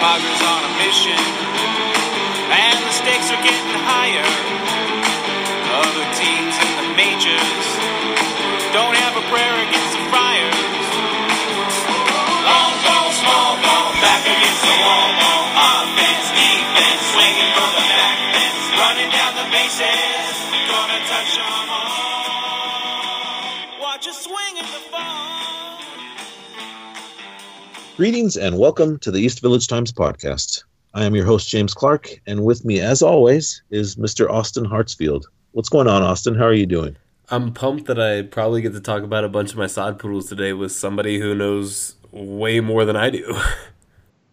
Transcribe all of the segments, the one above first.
Padres on a mission, and the stakes are getting higher. Other teams in the majors don't have a prayer against the Friars. Long ball, small ball, back against the wall. Ball. Offense, defense, swinging from the back fence, running down the bases, gonna touch all. Greetings and welcome to the East Village Times podcast. I am your host, James Clark, and with me, as always, is Mr. Austin Hartsfield. What's going on, Austin? How are you doing? I'm pumped that I probably get to talk about a bunch of my side poodles today with somebody who knows way more than I do.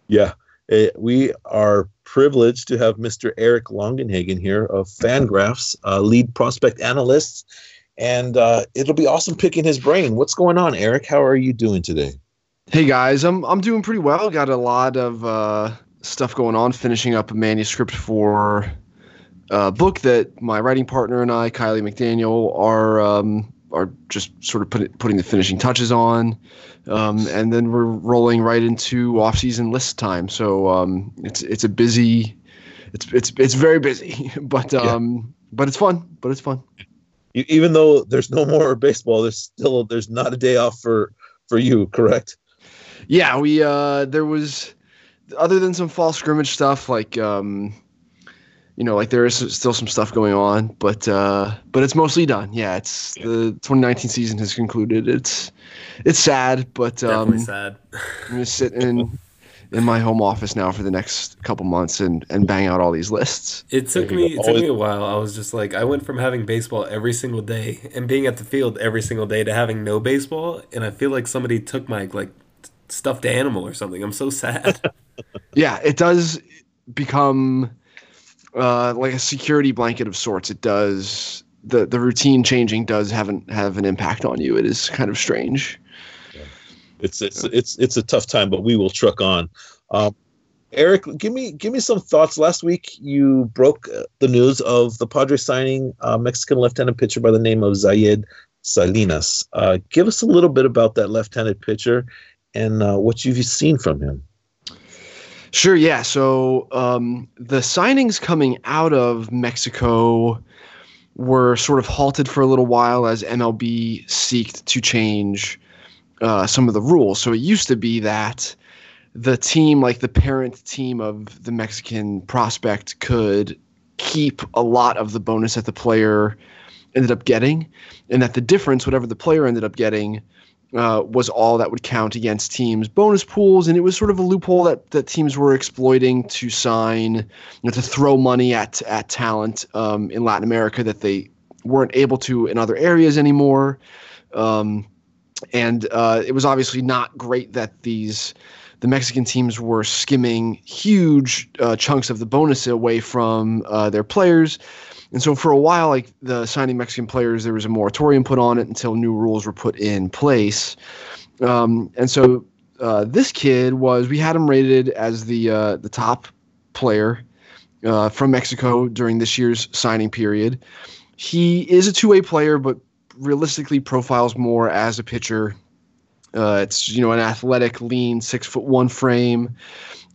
Yeah, eh, we are privileged to have Mr. Eric Longenhagen here of Fangraphs, uh, lead prospect analyst, and uh, it'll be awesome picking his brain. What's going on, Eric? How are you doing today? Hey guys, I'm I'm doing pretty well. Got a lot of uh, stuff going on. Finishing up a manuscript for a book that my writing partner and I, Kiley McDaniel, are um, are just sort of put, putting the finishing touches on, um, and then we're rolling right into off-season list time. So um, it's it's a busy, it's it's it's very busy, but um, but it's fun. But it's fun. Even though there's no more baseball, there's still there's not a day off for for you, correct? Yeah, we uh, there was other than some fall scrimmage stuff like um, you know like there is still some stuff going on, but uh, but it's mostly done. Yeah, it's the 2019 season has concluded. It's it's sad, but um, Definitely sad. I'm just sitting in in my home office now for the next couple months and and bang out all these lists. It took me it took me a while. I was just like I went from having baseball every single day and being at the field every single day to having no baseball, and I feel like somebody took my like stuffed animal or something. I'm so sad. Yeah, it does become uh, like a security blanket of sorts. It does the the routine changing does have an have an impact on you. It is kind of strange. It's it's it's it's a tough time, but we will truck on. Um, Eric, give me give me some thoughts. Last week, you broke uh, the news of the Padres signing a Mexican left-handed pitcher by the name of Zayed Salinas. Uh, give us a little bit about that left-handed pitcher and uh, what you've seen from him. Sure, yeah. So um, the signings coming out of Mexico were sort of halted for a little while as MLB seeked to change uh, some of the rules. So it used to be that the team, like the parent team of the Mexican prospect, could keep a lot of the bonus that the player ended up getting, and that the difference, whatever the player ended up getting, uh, was all that would count against teams' bonus pools, and it was sort of a loophole that, that teams were exploiting to sign, you know, to throw money at at talent um, in Latin America that they weren't able to in other areas anymore. Um, and uh, it was obviously not great that these the Mexican teams were skimming huge uh, chunks of the bonus away from uh, their players. And so for a while, like the signing Mexican players, there was a moratorium put on it until new rules were put in place. Um, and so uh, this kid was we had him rated as the uh, the top player uh, from Mexico during this year's signing period. He is a two way player, but realistically profiles more as a pitcher. Uh, it's you know an athletic, lean, six foot one frame.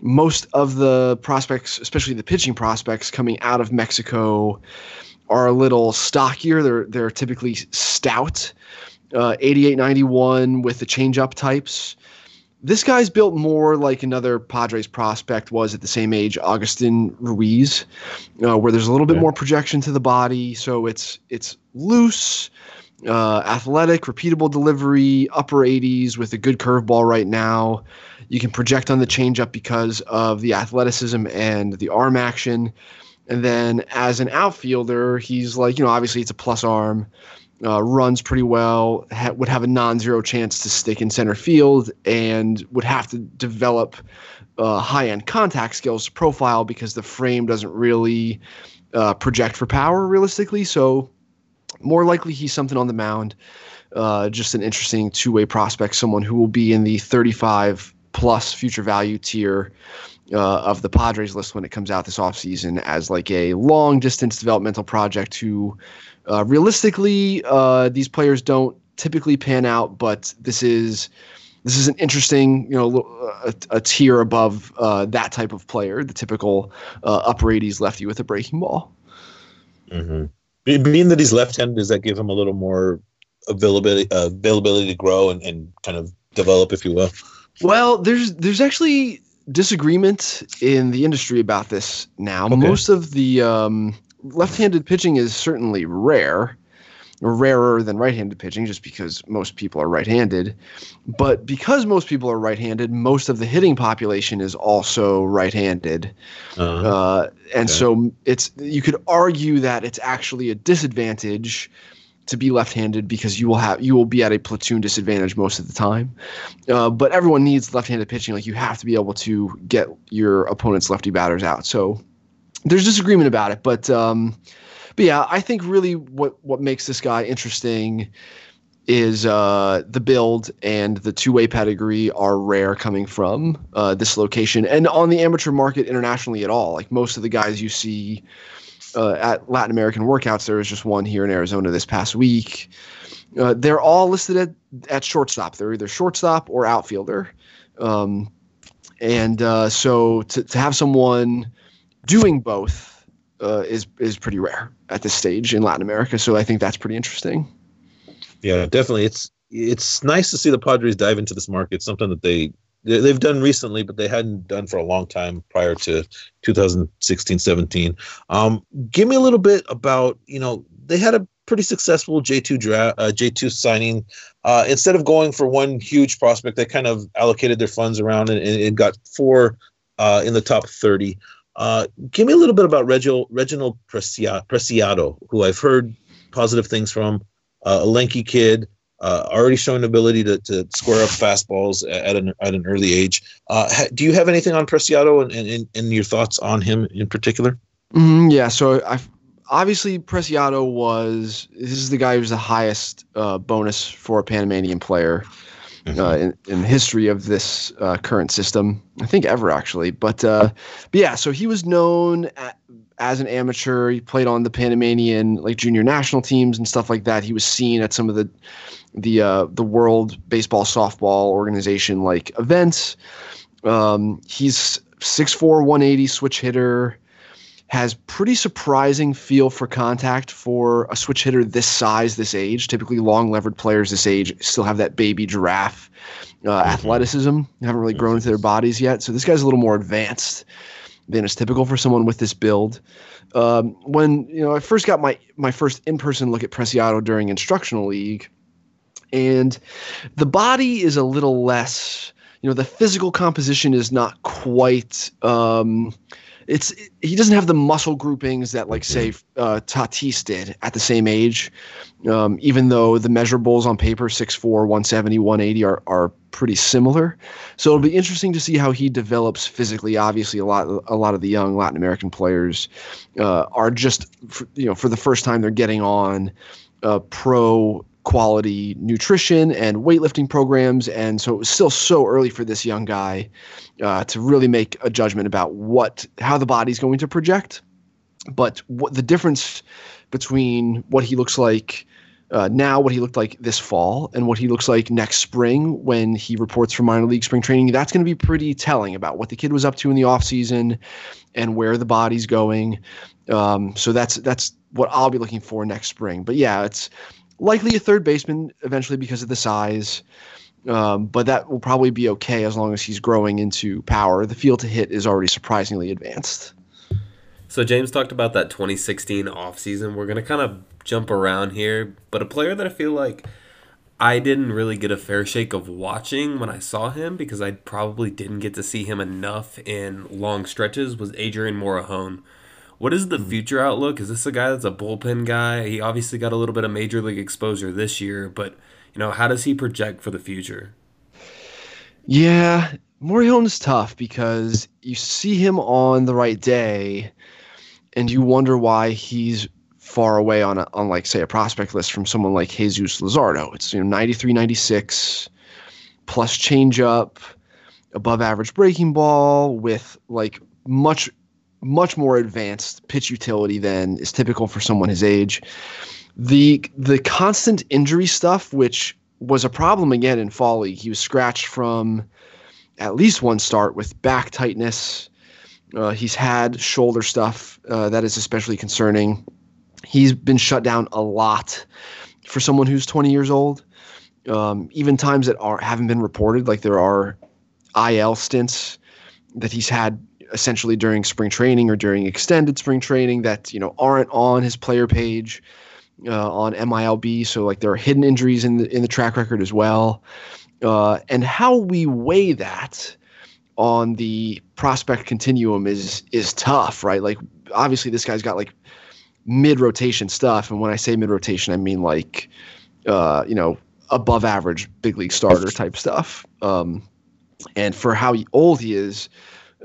Most of the prospects, especially the pitching prospects coming out of Mexico, are a little stockier. They're they're typically stout, uh, 88, 91 with the changeup types. This guy's built more like another Padres prospect was at the same age, Agustin Ruiz, uh, where there's a little bit more projection to the body. So it's it's loose, uh, athletic, repeatable delivery, upper 80s with a good curveball right now. You can project on the changeup because of the athleticism and the arm action. And then as an outfielder, he's like, you know, obviously it's a plus arm, uh, runs pretty well, ha- would have a non zero chance to stick in center field, and would have to develop uh, high end contact skills to profile because the frame doesn't really uh, project for power realistically. So, more likely he's something on the mound. Uh, just an interesting two way prospect, someone who will be in the 35 plus future value tier uh, of the Padres list when it comes out this offseason as like a long distance developmental project who uh, realistically uh, these players don't typically pan out, but this is this is an interesting, you know, a, a tier above uh, that type of player, the typical uh, up righties lefty with a breaking ball. Mm-hmm. Being that he's left-handed, does that give him a little more availability uh, availability to grow and, and kind of develop, if you will? Well, there's there's actually disagreement in the industry about this now. Okay. Most of the um, left-handed pitching is certainly rare, rarer than right-handed pitching, just because most people are right-handed. But because most people are right-handed, most of the hitting population is also right-handed, uh-huh. uh, and okay. so it's you could argue that it's actually a disadvantage to be left-handed because you will have you will be at a platoon disadvantage most of the time. Uh, but everyone needs left-handed pitching. Like you have to be able to get your opponent's lefty batters out. So there's disagreement about it, but um, but yeah, I think really what what makes this guy interesting is uh, the build and the two-way pedigree are rare coming from uh, this location and on the amateur market internationally at all. Like most of the guys you see uh, at Latin American workouts. There was just one here in Arizona this past week. Uh, they're all listed at, at shortstop. They're either shortstop or outfielder. Um, and uh, so to, to have someone doing both uh, is is pretty rare at this stage in Latin America. So I think that's pretty interesting. Yeah, definitely. It's it's nice to see the Padres dive into this market. Something that they they've done recently, but they hadn't done for a long time prior to 2016, 17. Um, give me a little bit about, you know, they had a pretty successful J2 draft, uh, J2 signing. Uh, instead of going for one huge prospect, they kind of allocated their funds around and, and got four uh, in the top 30. Uh, give me a little bit about Reginald, Reginald Preciado, who I've heard positive things from. Uh, a lanky kid, uh, already showing ability to, to square up fastballs at an, at an early age. Uh, ha, do you have anything on Preciado and, and, and, your thoughts on him in particular? Mm, yeah, so I obviously Preciado was this is the guy who's the highest uh, bonus for a Panamanian player. Mm-hmm. Uh, in, in history of this uh, current system, I think ever actually. But, uh, but yeah, so he was known at, as an amateur. He played on the Panamanian like junior national teams and stuff like that. He was seen at some of the the uh, the World Baseball Softball Organization like events. Um, he's 6'4", 180 switch hitter. Has pretty surprising feel for contact for a switch hitter this size, this age. Typically, long levered players this age still have that baby giraffe uh, mm-hmm. athleticism. Haven't really grown into their bodies yet. So this guy's a little more advanced than is typical for someone with this build. Um, when you know I first got my my first in person look at Preciado during instructional league, and the body is a little less you know the physical composition is not quite um, it's he doesn't have the muscle groupings that like say uh, Tatis did at the same age. Um, even though the measurables on paper 6'4", 170, 180 are are pretty similar. So it'll be interesting to see how he develops physically. Obviously, a lot a lot of the young Latin American players uh, are just you know for the first time they're getting on uh, pro quality nutrition and weightlifting programs. And so it was still so early for this young guy uh, to really make a judgment about what how the body's going to project. But what the difference between what he looks like uh, now, what he looked like this fall, and what he looks like next spring when he reports for minor league spring training, that's going to be pretty telling about what the kid was up to in the offseason and where the body's going. Um, so that's that's what I'll be looking for next spring. But yeah, it's likely a third baseman eventually because of the size. Um, but that will probably be okay as long as he's growing into power. The field to hit is already surprisingly advanced. So James talked about that 2016 offseason. We're going to kind of jump around here, but a player that I feel like I didn't really get a fair shake of watching when I saw him because I probably didn't get to see him enough in long stretches was Adrian Morejon. What is the hmm. future outlook? Is this a guy that's a bullpen guy? He obviously got a little bit of major league exposure this year, but you know, how does he project for the future? Yeah, is tough because you see him on the right day and you wonder why he's far away on a, on like say a prospect list from someone like Jesus Luzardo. It's you know 93 96 plus changeup, above average breaking ball with like much much more advanced pitch utility than is typical for someone his age. The the constant injury stuff, which was a problem again in fall league. He was scratched from at least one start with back tightness. Uh, he's had shoulder stuff uh, that is especially concerning. He's been shut down a lot for someone who's 20 years old. Um, even times that are haven't been reported, like there are IL stints that he's had essentially during spring training or during extended spring training that you know aren't on his player page uh, on MILB. So like there are hidden injuries in the in the track record as well, uh, and how we weigh that on the prospect continuum is is tough, right? Like obviously this guy's got like mid rotation stuff, and when I say mid rotation, I mean like uh, you know above average big league starter type stuff. Um, and for how old he is,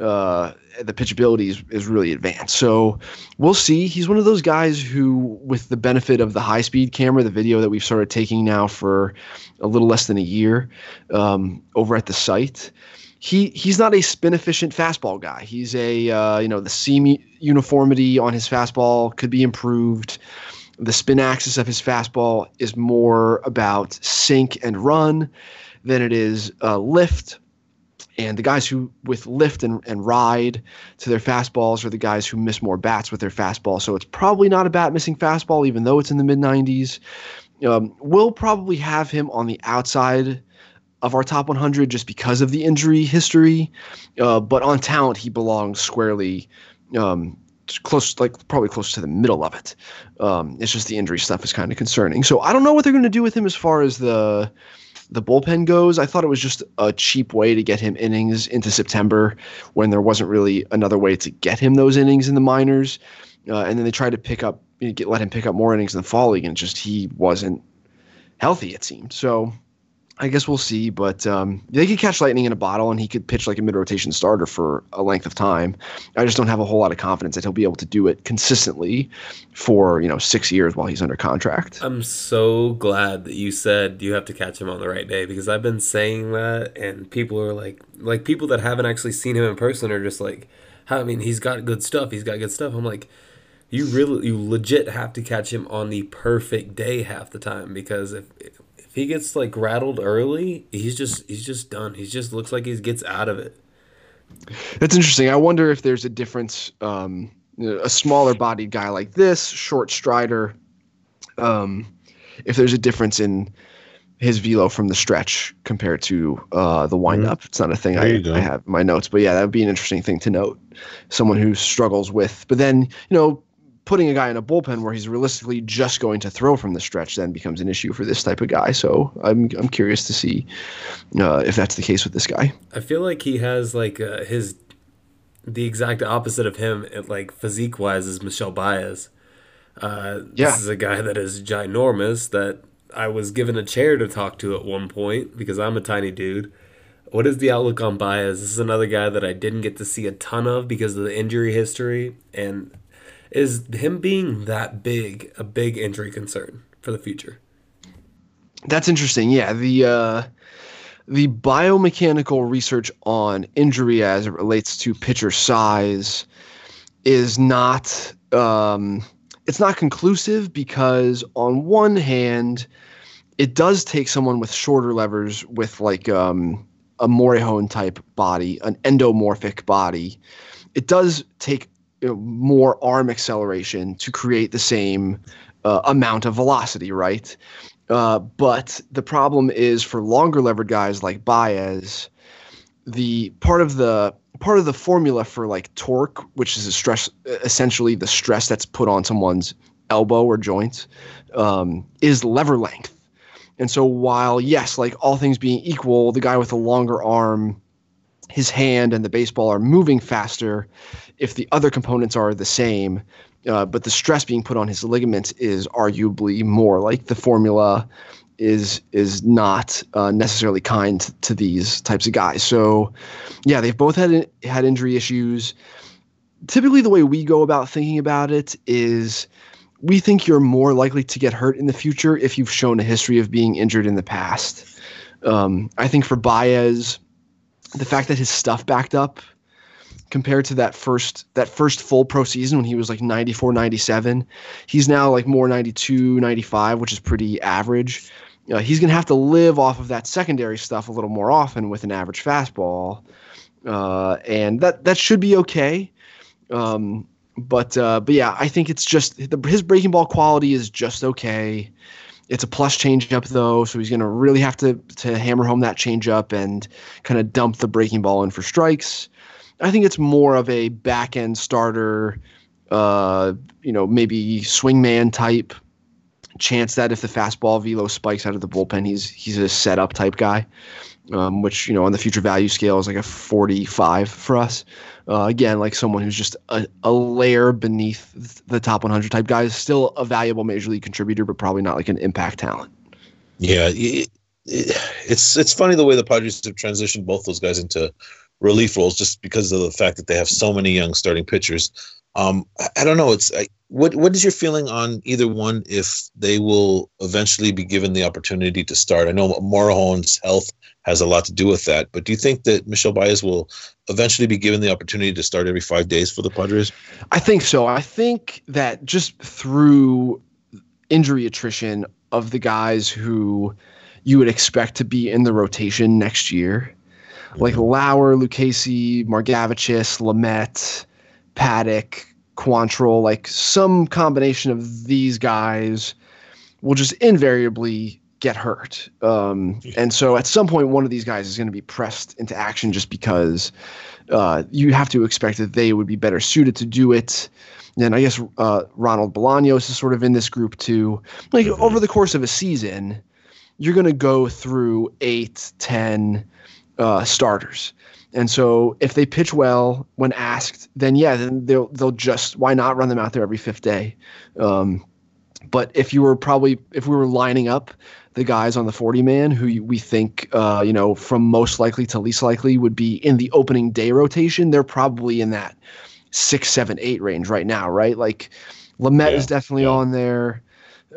uh, the pitchability is, is really advanced. So we'll see. He's one of those guys who, with the benefit of the high speed camera, the video that we've started taking now for a little less than a year um, over at the site, he he's not a spin efficient fastball guy. He's a uh, you know the seam uniformity on his fastball could be improved. The spin axis of his fastball is more about sink and run than it is uh, lift and the guys who with lift and, and ride to their fastballs are the guys who miss more bats with their fastball. So it's probably not a bat missing fastball, even though it's in the mid 90s. Um, we'll probably have him on the outside of our top 100 just because of the injury history. Uh, but on talent, he belongs squarely um, close, like probably close to the middle of it. Um, it's just the injury stuff is kind of concerning. So I don't know what they're going to do with him as far as the the bullpen goes. I thought it was just a cheap way to get him innings into September when there wasn't really another way to get him those innings in the minors. Uh, and then they tried to pick up, get, let him pick up more innings in the fall league, and just he wasn't healthy. It seemed so. I guess we'll see, but um, they could catch lightning in a bottle, and he could pitch like a mid-rotation starter for a length of time. I just don't have a whole lot of confidence that he'll be able to do it consistently for you know six years while he's under contract. I'm so glad that you said you have to catch him on the right day because I've been saying that, and people are like, like people that haven't actually seen him in person are just like, I mean, he's got good stuff. He's got good stuff. I'm like, you really, you legit have to catch him on the perfect day half the time because if he gets like rattled early, he's just he's just done. He just looks like he gets out of it. That's interesting. I wonder if there's a difference. Um, a smaller bodied guy like this, short strider. Um, if there's a difference in his velo from the stretch compared to uh, the windup. Mm-hmm. It's not a thing I, I, have in my notes, but yeah, that would be an interesting thing to note. Someone who struggles with, but then you know, putting a guy in a bullpen where he's realistically just going to throw from the stretch then becomes an issue for this type of guy. So I'm I'm curious to see uh, if that's the case with this guy. I feel like he has like uh, his the exact opposite of him, like physique wise, is Michel Baez. Uh, yeah. This is a guy that is ginormous that I was given a chair to talk to at one point because I'm a tiny dude. What is the outlook on Baez? This is another guy that I didn't get to see a ton of because of the injury history, and is him being that big a big injury concern for the future? That's interesting. Yeah, the uh, the biomechanical research on injury as it relates to pitcher size is not um, it's not conclusive because on one hand, it does take someone with shorter levers with like um, a Morejon type body, an endomorphic body. It does take you know, more arm acceleration to create the same uh, amount of velocity, right? Uh, but the problem is for longer levered guys like Baez, the part of the part of the formula for like torque, which is a stress, essentially the stress that's put on someone's elbow or joints, um, is lever length. And so while yes, like all things being equal, the guy with a longer arm, his hand and the baseball are moving faster, if the other components are the same, uh, but the stress being put on his ligaments is arguably more. Like the formula is is not uh, necessarily kind to these types of guys. So, yeah, they've both had had injury issues. Typically, the way we go about thinking about it is we think you're more likely to get hurt in the future if you've shown a history of being injured in the past. Um, I think for Baez, the fact that his stuff backed up compared to that first that first full pro season when he was like 94 97 he's now like more 92 95 which is pretty average Uh, he's going to have to live off of that secondary stuff a little more often with an average fastball, uh, and that that should be okay. Um, but uh, but yeah, I think it's just the, his breaking ball quality is just okay. It's a plus changeup though, so he's going to really have to to hammer home that changeup and kind of dump the breaking ball in for strikes. I think it's more of a back end starter, uh, you know, maybe swingman type chance that if the fastball velo spikes out of the bullpen, he's he's a setup type guy, um, which you know on the future value scale is like a 45 for us. Uh, again, like someone who's just a, a layer beneath the top 100 type guys, still a valuable major league contributor, but probably not like an impact talent. Yeah, it, it, it's it's funny the way the Padres have transitioned both those guys into relief roles, just because of the fact that they have so many young starting pitchers. Um, I, I don't know. It's I, what what is your feeling on either one if they will eventually be given the opportunity to start? I know Morejon's health has a lot to do with that, but do you think that Michel Baez will eventually be given the opportunity to start every five days for the Padres? I think so. I think that just through injury attrition of the guys who you would expect to be in the rotation next year, like mm-hmm. Lauer, Lucchesi, Margevicius, Lamet, Paddack, Quantrill, like some combination of these guys will just invariably get hurt. Um, and so at some point, one of these guys is going to be pressed into action just because uh, you have to expect that they would be better suited to do it. And I guess uh, Ronald Bolaños is sort of in this group too. Like over the course of a season, you're going to go through eight, ten uh, starters. And so if they pitch well when asked, then yeah, then they'll they'll just why not run them out there every fifth day. Um, but if you were probably if we were lining up the guys on the 40 man who we think uh, you know from most likely to least likely would be in the opening day rotation, they're probably in that six, seven, eight range right now, right? Like Lamet Yeah, is definitely yeah. on there.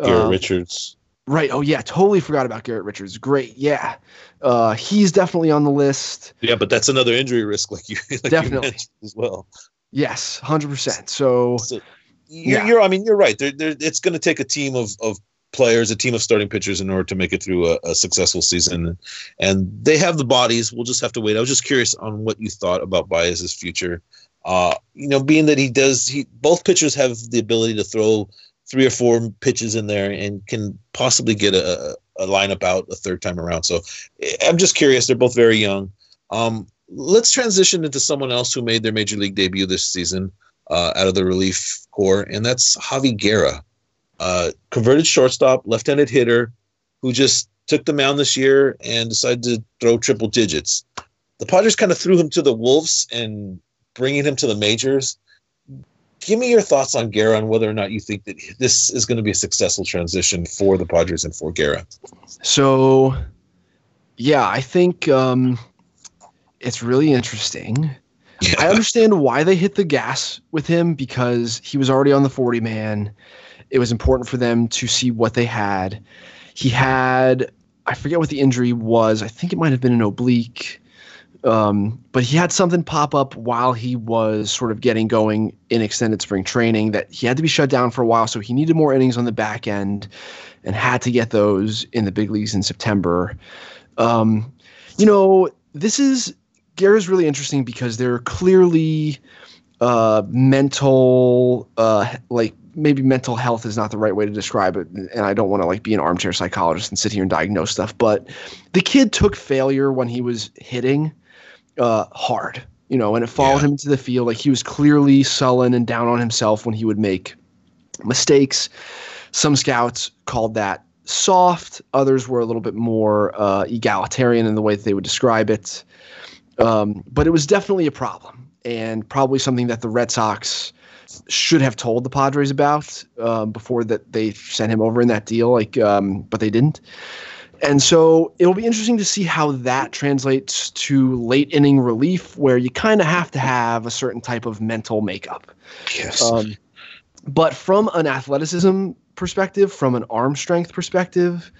Garrett Uh, Richards. Right. Oh yeah, totally forgot about Garrett Richards. Great. Yeah. Uh, he's definitely on the list. Yeah, but that's another injury risk, like you, like Definitely. you mentioned as well. Yes, hundred percent. So So you're, Yeah. you're I mean, you're right. There, there, it's going to take a team of, of players, a team of starting pitchers, in order to make it through a, a successful season, and they have the bodies. We'll just have to wait. I was just curious on what you thought about Baez's future. Uh, you know, being that he does, he both pitchers have the ability to throw three or four pitches in there and can possibly get a, a lineup out a third time around. So eh, I'm just curious. They're both very young. Um, let's transition into someone else who made their major league debut this season uh, out of the relief corps, and that's Javi Guerra, uh, converted shortstop, left-handed hitter, who just took the mound this year and decided to throw triple digits. The Padres kind of threw him to the wolves and bringing him to the majors. Give me your thoughts on Guerra and whether or not you think that this is going to be a successful transition for the Padres and for Guerra. so yeah, I think um, it's really interesting. I understand why they hit the gas with him because he was already on the 40 man. It was important for them to see what they had. He had, I forget what the injury was. I think it might have been an oblique. Um, but he had something pop up while he was sort of getting going in extended spring training that he had to be shut down for a while. So he needed more innings on the back end and had to get those in the big leagues in September. Um, you know, this is Guerra's really interesting because they're clearly uh, mental, uh, like maybe mental health is not the right way to describe it, and I don't want to like be an armchair psychologist and sit here and diagnose stuff. But the kid took failure when he was hitting uh, hard, you know, and it followed Yeah. him into the field. Like he was clearly sullen and down on himself when he would make mistakes. Some scouts called that soft. Others were a little bit more uh, egalitarian in the way that they would describe it. Um, but it was definitely a problem, and probably something that the Red Sox should have told the Padres about um, before that they sent him over in that deal. Like, um, but they didn't. And so it'll be interesting to see how that translates to late inning relief, where you kind of have to have a certain type of mental makeup. Yes. Um, but from an athleticism perspective, from an arm strength perspective,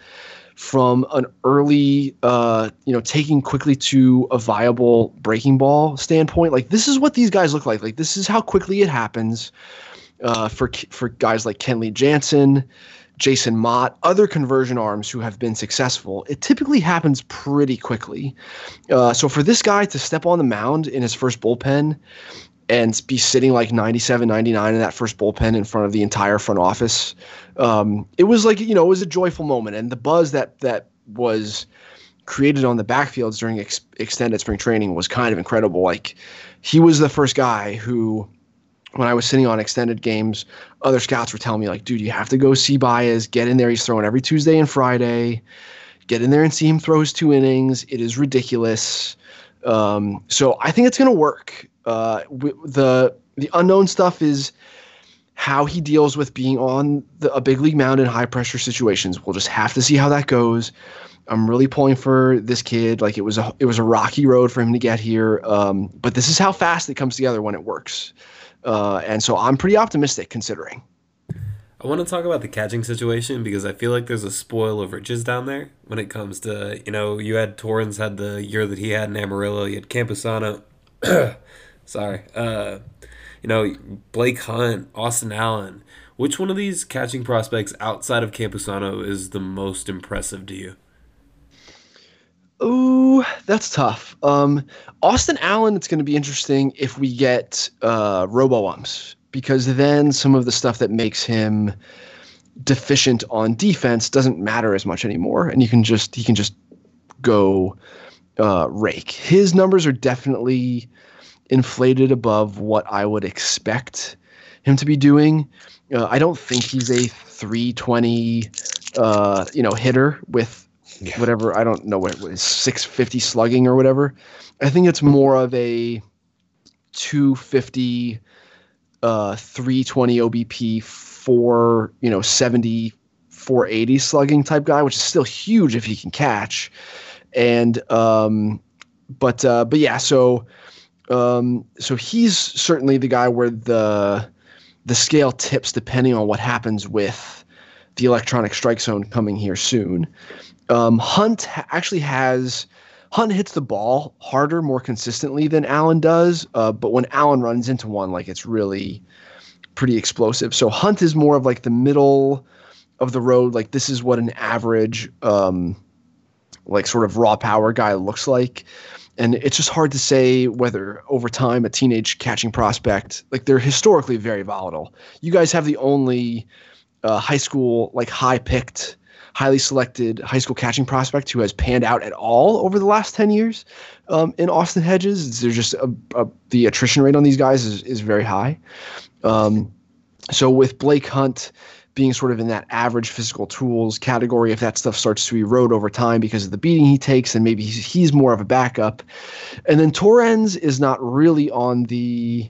from an early, uh, you know, taking quickly to a viable breaking ball standpoint, like this is what these guys look like. Like this is how quickly it happens uh, for for guys like Kenley Jansen, Jason Motte, other conversion arms who have been successful, it typically happens pretty quickly. Uh, so for this guy to step on the mound in his first bullpen and be sitting like 97, 99 in that first bullpen in front of the entire front office, um, it was like you know it was a joyful moment, and the buzz that that was created on the backfields during ex- extended spring training was kind of incredible. Like he was the first guy who when I was sitting on extended games, other scouts were telling me like, dude, you have to go see Baez, get in there. He's throwing every Tuesday and Friday. Get in there and see him throw his two innings. It is ridiculous. Um, so I think it's going to work. Uh, the the unknown stuff is how he deals with being on the, a big league mound in high pressure situations. We'll just have to see how that goes. I'm really pulling for this kid. Like it was a it was a rocky road for him to get here, um, but this is how fast it comes together when it works. Uh, and so I'm pretty optimistic considering. I want to talk about the catching situation because I feel like there's a spoil of riches down there when it comes to, you know, you had Torrens had the year that he had in Amarillo, you had Campusano, sorry, uh, you know, Blake Hunt, Austin Allen. Which one of these catching prospects outside of Campusano is the most impressive to you? Ooh, that's tough. Um, Austin Allen, it's going to be interesting if we get uh, robo-umps because then some of the stuff that makes him deficient on defense doesn't matter as much anymore, and you can just he can just go uh, rake. His numbers are definitely inflated above what I would expect him to be doing. Uh, I don't think he's a 320, uh, you know, hitter with yeah. whatever I don't know what it was 650 slugging or whatever. I think it's more of a 250 uh 320 OBP for, you know, 70 480 slugging type guy, which is still huge if he can catch. And um but uh but yeah, so um so he's certainly the guy where the the scale tips depending on what happens with the electronic strike zone coming here soon. Um, Hunt actually has Hunt hits the ball harder, more consistently than Allen does. Uh, but when Allen runs into one, like it's really pretty explosive. So Hunt is more of like the middle of the road. Like this is what an average, um, like sort of raw power guy looks like. And it's just hard to say whether over time a teenage catching prospect, like they're historically very volatile. You guys have the only uh, high school, like high picked highly selected high school catching prospect who has panned out at all over the last 10 years um, in Austin Hedges. There's just a, a, the attrition rate on these guys is, is very high. Um, so with Blake Hunt being sort of in that average physical tools category, if that stuff starts to erode over time because of the beating he takes, then maybe he's, he's more of a backup. And then Torrens is not really on the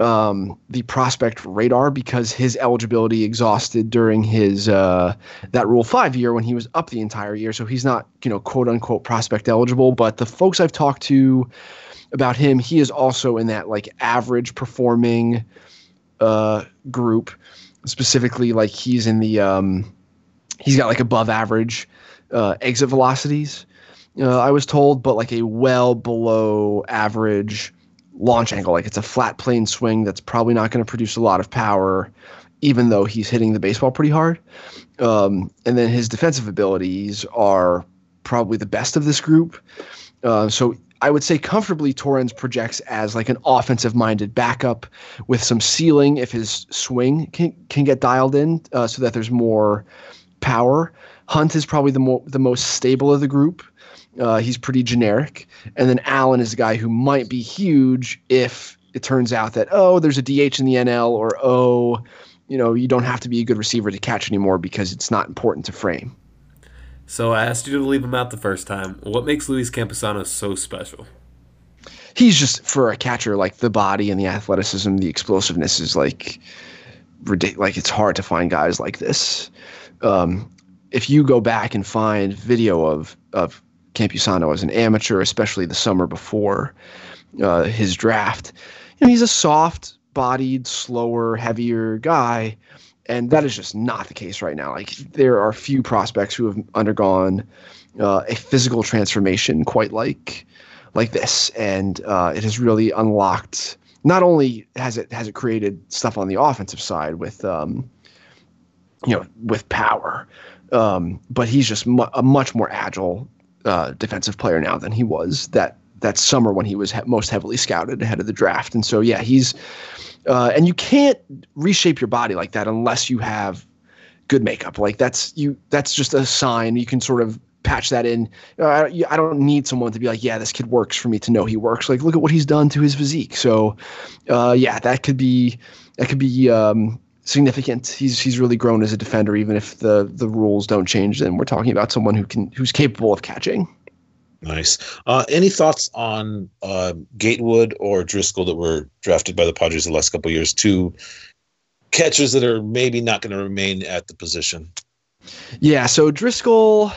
um, the prospect radar because his eligibility exhausted during his uh, that Rule Five year when he was up the entire year. So he's not you know quote unquote prospect eligible. But the folks I've talked to about him, he is also in that like average performing uh, group. Specifically, like he's in the um, he's got like above average uh, exit velocities. Uh, I was told, but like a well below average launch angle. Like it's a flat plane swing that's probably not going to produce a lot of power, even though he's hitting the baseball pretty hard. Um, and then his defensive abilities are probably the best of this group. Uh, so I would say comfortably Torrens projects as like an offensive minded backup with some ceiling if his swing can, can get dialed in uh, so that there's more power. Hunt is probably the more the most stable of the group. Uh, he's pretty generic. And then Allen is a guy who might be huge if it turns out that, oh, there's a DH in the NL, or oh, you know, you don't have to be a good receiver to catch anymore because it's not important to frame. So I asked you to leave him out the first time. What makes Luis Campusano so special? He's just for a catcher, like the body and the athleticism, the explosiveness is like ridiculous. Like it's hard to find guys like this. Um, if you go back and find video of of Campusano as an amateur, especially the summer before uh, his draft. You know, he's a soft bodied, slower, heavier guy. And that is just not the case right now. Like there are few prospects who have undergone uh, a physical transformation quite like like this, and uh, it has really unlocked. Not only has it has it created stuff on the offensive side with um, you know, with power. Um, but he's just mu- a much more agile uh, defensive player now than he was that that summer when he was he- most heavily scouted ahead of the draft. And so, yeah, he's uh, and you can't reshape your body like that unless you have good makeup. Like that's you. That's just a sign. You can sort of patch that in. Uh, I, I don't need someone to be like, yeah, this kid works for me to know he works. Like, look at what he's done to his physique. So, uh, yeah, that could be that could be um, significant. He's he's really grown as a defender, even if the the rules don't change. Then we're talking about someone who can who's capable of catching. Nice. Uh, any thoughts on uh, Gatewood or Driscoll that were drafted by the Padres the last couple years? Two catchers that are maybe not going to remain at the position. Yeah. So Driscoll,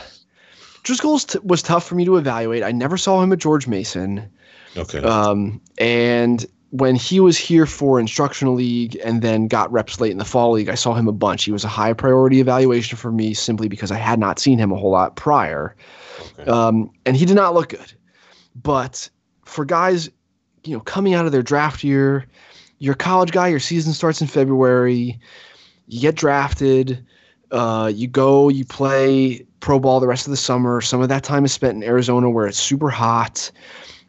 Driscoll t- was tough for me to evaluate. I never saw him at George Mason. Okay. Um, and when he was here for instructional league and then got reps late in the fall league, I saw him a bunch. He was a high priority evaluation for me simply because I had not seen him a whole lot prior. Okay. Um, and he did not look good. But for guys, you know, coming out of their draft year, you're a college guy, your season starts in February, you get drafted, uh, you go, you play pro ball the rest of the summer. Some of that time is spent in Arizona where it's super hot.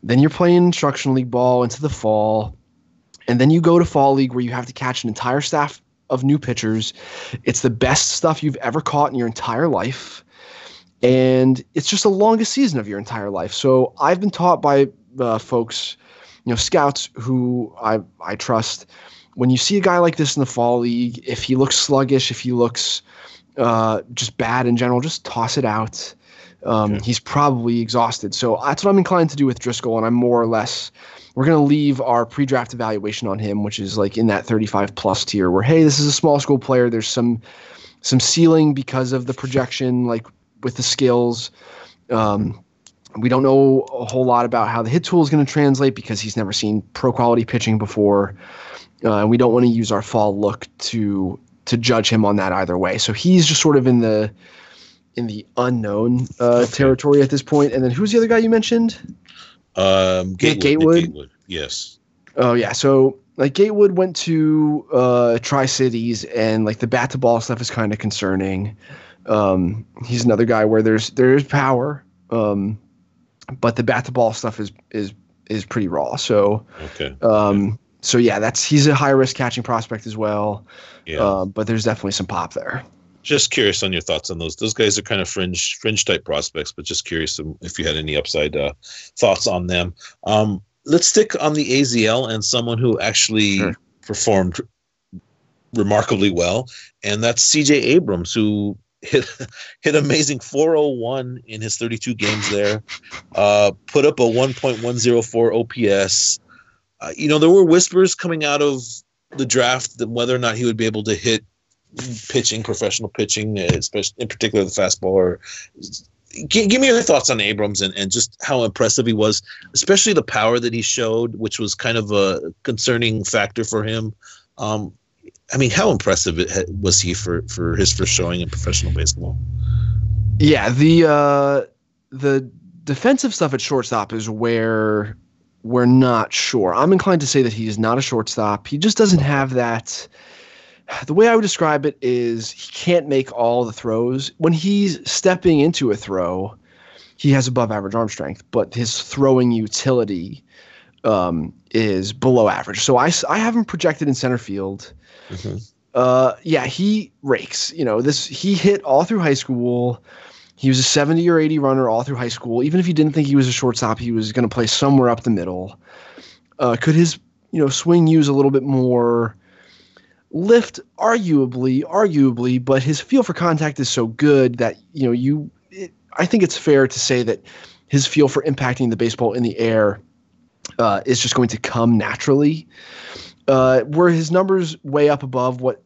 Then you're playing instructional league ball into the fall. And then you go to fall league where you have to catch an entire staff of new pitchers. It's the best stuff you've ever caught in your entire life. And it's just the longest season of your entire life. So I've been taught by uh, folks, you know, scouts who I, I trust. When you see a guy like this in the fall league, if he looks sluggish, if he looks uh, just bad in general, just toss it out. Um, Okay. He's probably exhausted. So that's what I'm inclined to do with Driscoll, and I'm more or less we're going to leave our pre-draft evaluation on him, which is like in that 35 plus tier, where hey, this is a small school player. There's some some ceiling because of the projection, like with the skills. Um, we don't know a whole lot about how the hit tool is going to translate because he's never seen pro quality pitching before, uh, and we don't want to use our fall look to to judge him on that either way. So he's just sort of in the in the unknown uh, Okay. territory at this point. And then who's the other guy you mentioned? Um, Nick Gatewood. Gatewood? Yes. Oh yeah, so like Gatewood went to uh, Tri Cities, and like the bat to ball stuff is kind of concerning. Um, he's another guy where there's there's power, um, but the bat to ball stuff is is is pretty raw. So Okay. um, so yeah, that's he's a high risk catching prospect as well. Yeah. Um, but there's definitely some pop there. Just curious on your thoughts on those. Those guys are kind of fringe, fringe type prospects, but just curious if you had any upside uh, thoughts on them. Um, let's stick on the AZL and someone who actually Sure. performed remarkably well, and that's CJ Abrams, who hit hit amazing 401 in his 32 games there, uh, put up a 1.104 OPS. Uh, you know, there were whispers coming out of the draft that whether or not he would be able to hit pitching, professional pitching, especially in particular the fastball. Or give, me your thoughts on Abrams and, and just how impressive he was, especially the power that he showed, which was kind of a concerning factor for him. Um, I mean, how impressive ha- was he for for his first showing in professional baseball? Yeah, the uh, the defensive stuff at shortstop is where we're not sure. I'm inclined to say that he is not a shortstop. He just doesn't have that. The way I would describe it is he can't make all the throws. When he's stepping into a throw, he has above average arm strength, but his throwing utility um, is below average. So I, I have him projected in center field. Uh, yeah, he rakes. You know, this he hit all through high school. He was a 70 or 80 runner all through high school. Even if you didn't think he was a shortstop, he was going to play somewhere up the middle. Uh, could his you know swing use a little bit more lift? Arguably, arguably, but his feel for contact is so good that you know you. It, I think it's fair to say that his feel for impacting the baseball in the air uh, is just going to come naturally. Uh, were his numbers way up above what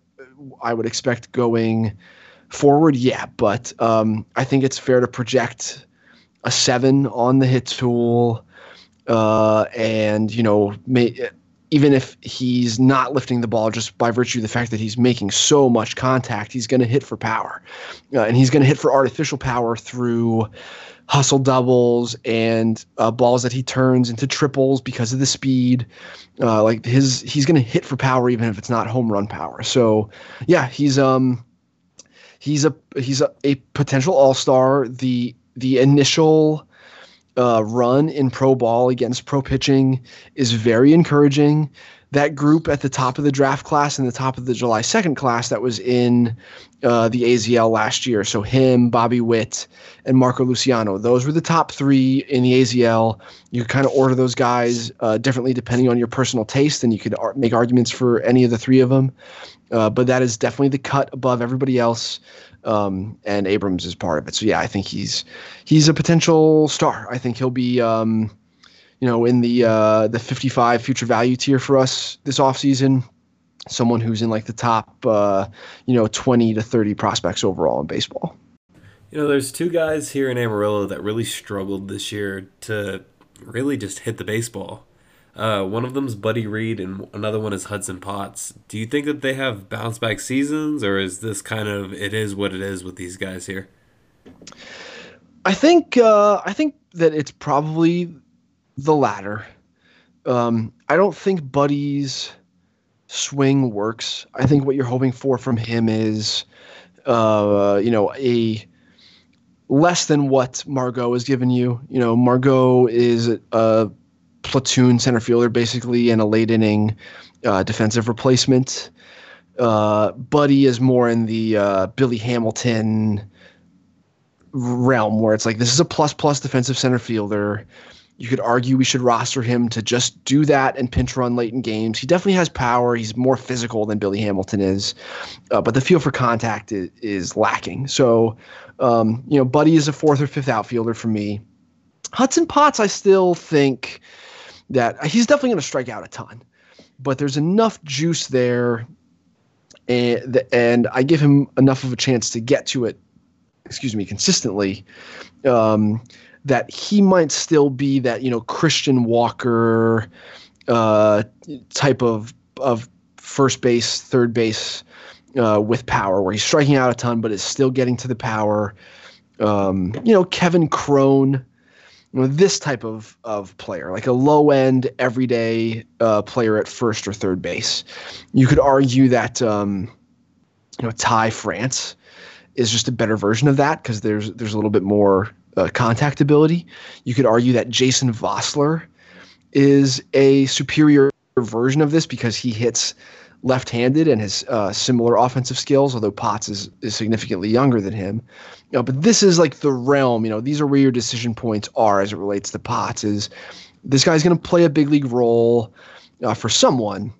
I would expect going forward? Yeah, but um, I think it's fair to project a seven on the hit tool, uh, and you know, may, even if he's not lifting the ball just by virtue of the fact that he's making so much contact, he's going to hit for power, uh, and he's going to hit for artificial power through hustle doubles and uh, balls that he turns into triples because of the speed. Uh, like his, he's going to hit for power even if it's not home run power. So, yeah, he's um, he's a he's a, a potential all star. The the initial uh, run in pro ball against pro pitching is very encouraging. That group at the top of the draft class and the top of the July 2nd class that was in uh, the AZL last year. So, him, Bobby Witt, and Marco Luciano. Those were the top three in the AZL. You kind of order those guys uh, differently depending on your personal taste, and you could ar- make arguments for any of the three of them. Uh, but that is definitely the cut above everybody else um, and Abrams is part of it. So yeah, I think he's he's a potential star. I think he'll be um, you know in the uh, the 55 future value tier for us this offseason. Someone who's in like the top uh, you know 20 to 30 prospects overall in baseball. You know, there's two guys here in Amarillo that really struggled this year to really just hit the baseball. Uh, one of them's Buddy Reed, and another one is Hudson Potts. Do you think that they have bounce back seasons, or is this kind of it is what it is with these guys here? I think uh, I think that it's probably the latter. Um, I don't think Buddy's swing works. I think what you're hoping for from him is, uh, you know, a less than what Margot has given you. You know, Margot is a platoon center fielder basically and a late inning uh, defensive replacement. Uh, Buddy is more in the uh, Billy Hamilton realm where it's like this is a plus plus defensive center fielder. You could argue we should roster him to just do that and pinch run late in games. He definitely has power. He's more physical than Billy Hamilton is, uh, but the feel for contact is, is lacking. So, um, you know, Buddy is a fourth or fifth outfielder for me. Hudson Potts, I still think that he's definitely going to strike out a ton, but there's enough juice there, and and I give him enough of a chance to get to it. Excuse me, consistently. Um, that he might still be that you know Christian Walker uh, type of of first base, third base uh, with power, where he's striking out a ton, but is still getting to the power. Um, you know, Kevin Cron you know, this type of of player, like a low end, everyday uh, player at first or third base. You could argue that um, you know Ty France is just a better version of that because there's there's a little bit more uh, contact ability. You could argue that Jason Vosler is a superior version of this because he hits left-handed and has uh, similar offensive skills, although Potts is, is significantly younger than him. You know, but this is like the realm. You know, these are where your decision points are as it relates to Potts. Is this guy's going to play a big league role uh, for someone?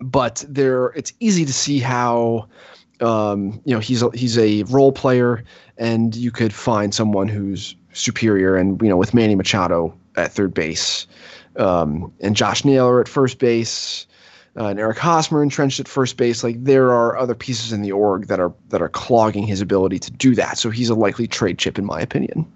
But there, it's easy to see how um, you know he's a, he's a role player, and you could find someone who's superior. And you know, with Manny Machado at third base, um, and Josh Naylor at first base, uh, and Eric Hosmer entrenched at first base. Like there are other pieces in the org that are that are clogging his ability to do that. So he's a likely trade chip, in my opinion.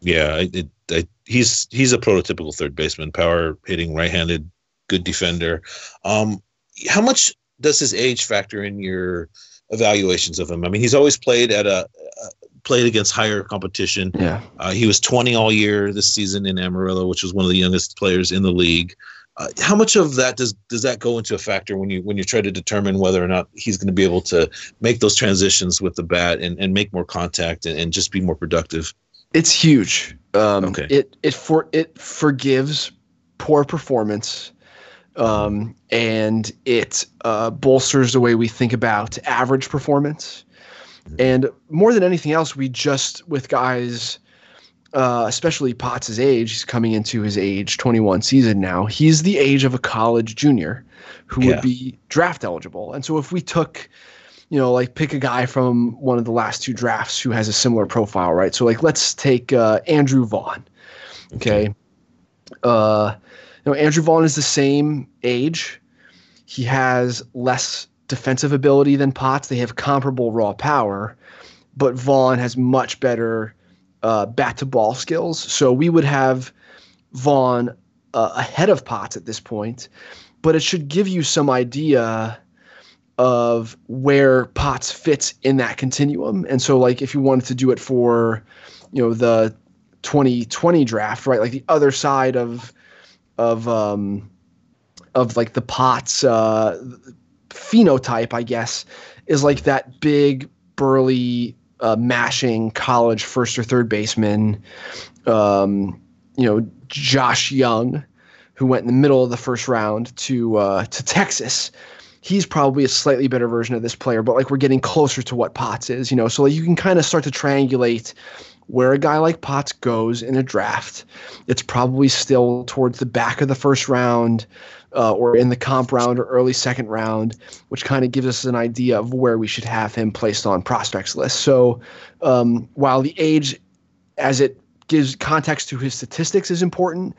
Yeah, it, it, he's he's a prototypical third baseman, power hitting, right-handed, good defender. Um, how much does his age factor in your evaluations of him? I mean, he's always played at a, a played against higher competition. Yeah, uh, he was 20 all year this season in Amarillo, which was one of the youngest players in the league. Uh, how much of that does does that go into a factor when you when you try to determine whether or not he's going to be able to make those transitions with the bat and, and make more contact and, and just be more productive? It's huge. Um, okay. It it for it forgives poor performance, um, and it uh, bolsters the way we think about average performance. Mm-hmm. And more than anything else, we just with guys uh, especially Potts' age, he's coming into his age 21 season now. He's the age of a college junior who yeah. would be draft eligible. And so if we took, you know, like pick a guy from one of the last two drafts who has a similar profile, right? So like let's take uh, Andrew Vaughn. Okay. Uh, you know, Andrew Vaughn is the same age. He has less defensive ability than Potts. They have comparable raw power, but Vaughn has much better uh, bat to ball skills. So we would have Vaughn uh, ahead of Potts at this point, but it should give you some idea of where Potts fits in that continuum. And so, like, if you wanted to do it for, you know, the 2020 draft, right, like the other side of of um, of like the Potts uh, phenotype, I guess, is like that big burly, uh, mashing college first or third baseman. Um, you know, Josh Jung, who went in the middle of the first round to uh, to Texas. He's probably a slightly better version of this player, but like we're getting closer to what Potts is, you know. So like you can kind of start to triangulate where a guy like Potts goes in a draft. It's probably still towards the back of the first round uh, or in the comp round or early second round, which kind of gives us an idea of where we should have him placed on prospects list. So um, while the age, as it gives context to his statistics, is important,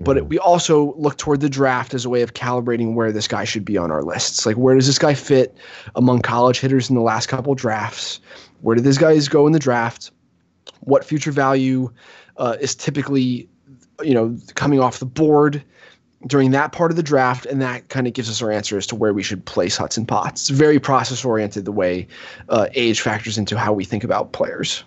but it, we also look toward the draft as a way of calibrating where this guy should be on our lists. Like, where does this guy fit among college hitters in the last couple drafts? Where did these guys go in the draft? What future value uh, is typically, you know, coming off the board during that part of the draft, and that kind of gives us our answer as to where we should place Hudson Potts. It's very process oriented the way uh, age factors into how we think about players.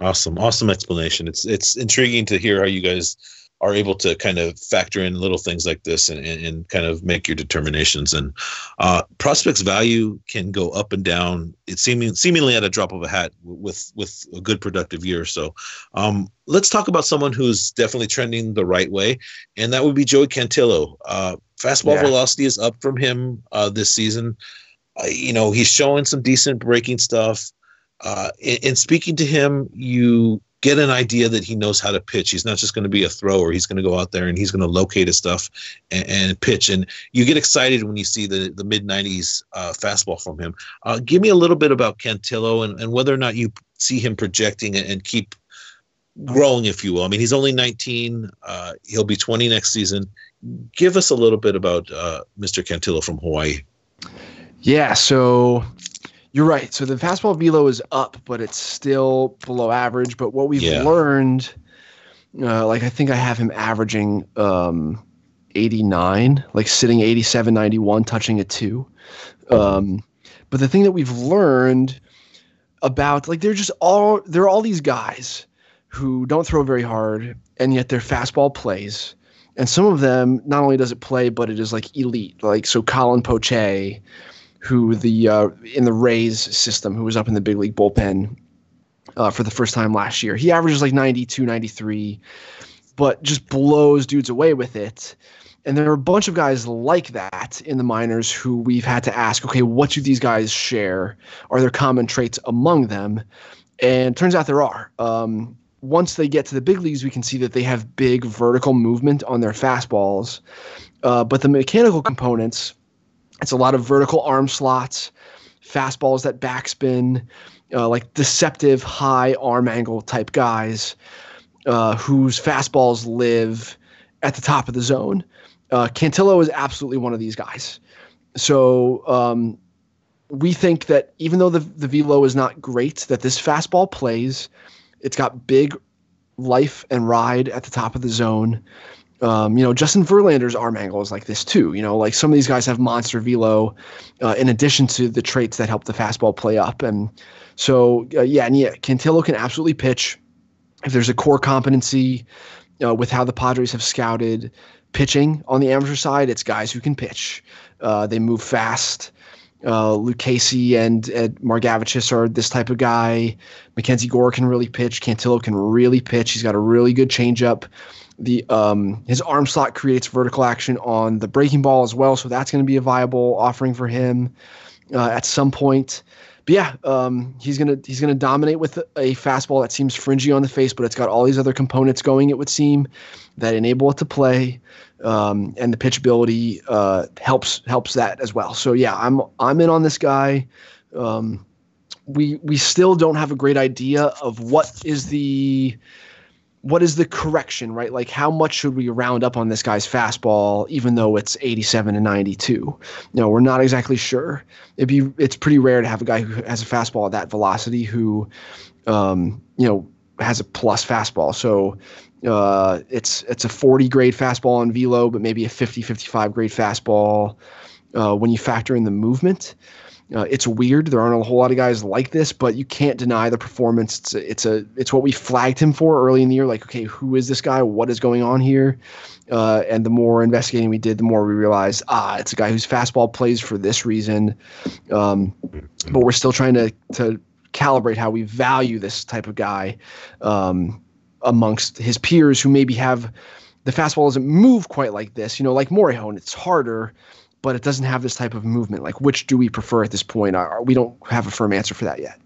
Awesome, awesome explanation. It's it's intriguing to hear how you guys are able to kind of factor in little things like this and, and, and kind of make your determinations. And uh, prospects value can go up and down. It's seeming seemingly at a drop of a hat with with a good productive year. So um, let's talk about someone who's definitely trending the right way, and that would be Joey Cantillo. Uh, fastball yeah. velocity is up from him uh, this season. Uh, you know he's showing some decent breaking stuff. Uh, in, in speaking to him, you get an idea that he knows how to pitch. He's not just going to be a thrower. He's going to go out there and he's going to locate his stuff and, and pitch. And you get excited when you see the, the mid 90s uh, fastball from him. Uh, give me a little bit about Cantillo and, and whether or not you see him projecting and, keep growing, if you will. I mean, he's only 19. Uh, he'll be 20 next season. Give us a little bit about uh, Mr. Cantillo from Hawaii. Yeah, so you're right. So the fastball velo is up, but it's still below average. But what we've yeah. learned, uh, like I think I have him averaging um, 89, like sitting 87, 91, touching a two. Um, but the thing that we've learned about, like, they're just all there are all these guys who don't throw very hard, and yet their fastball plays. And some of them, not only does it play, but it is like elite. Like so, Colin Poche who the uh, in the Rays system, who was up in the big league bullpen uh, for the first time last year. He averages like 92, 93, but just blows dudes away with it. And there are a bunch of guys like that in the minors who we've had to ask, okay, what do these guys share? Are there common traits among them? And turns out there are. Um, once they get to the big leagues, we can see that they have big vertical movement on their fastballs. Uh, but the mechanical components it's a lot of vertical arm slots, fastballs that backspin, uh, like deceptive high arm angle type guys uh, whose fastballs live at the top of the zone. Uh, Cantillo is absolutely one of these guys. So um, we think that even though the, the velo is not great, that this fastball plays. It's got big life and ride at the top of the zone. Um, you know, Justin Verlander's arm angle is like this too. You know, like some of these guys have monster velo, uh, in addition to the traits that help the fastball play up. And so, uh, yeah, and yeah, Cantillo can absolutely pitch. If there's a core competency uh, with how the Padres have scouted pitching on the amateur side, it's guys who can pitch. Uh, they move fast. Uh, Lucchesi and, and Margevicius are this type of guy. Mackenzie Gore can really pitch. Cantillo can really pitch. He's got a really good changeup the um, his arm slot creates vertical action on the breaking ball as well, so that's going to be a viable offering for him uh, at some point. But yeah, um, he's gonna he's gonna dominate with a fastball that seems fringy on the face, but it's got all these other components going. It would seem that enable it to play, um, and the pitchability uh, helps helps that as well. So yeah, I'm I'm in on this guy. Um, we we still don't have a great idea of what is the what is the correction, right? Like how much should we round up on this guy's fastball, even though it's 87 and 92? You know, we're not exactly sure. It'd be it's pretty rare to have a guy who has a fastball at that velocity who, um, you know, has a plus fastball. So uh, it's it's a 40 grade fastball on velo, but maybe a 50 55 grade fastball uh, when you factor in the movement. Uh, it's weird. There aren't a whole lot of guys like this, but you can't deny the performance. It's a, it's a it's what we flagged him for early in the year. Like, okay, who is this guy? What is going on here? Uh, and the more investigating we did, the more we realized, ah, it's a guy whose fastball plays for this reason. Um, but we're still trying to to calibrate how we value this type of guy um, amongst his peers who maybe have the fastball doesn't move quite like this. You know, like Morejon, it's harder, but it doesn't have this type of movement. Like, which do we prefer at this point? We don't have a firm answer for that yet.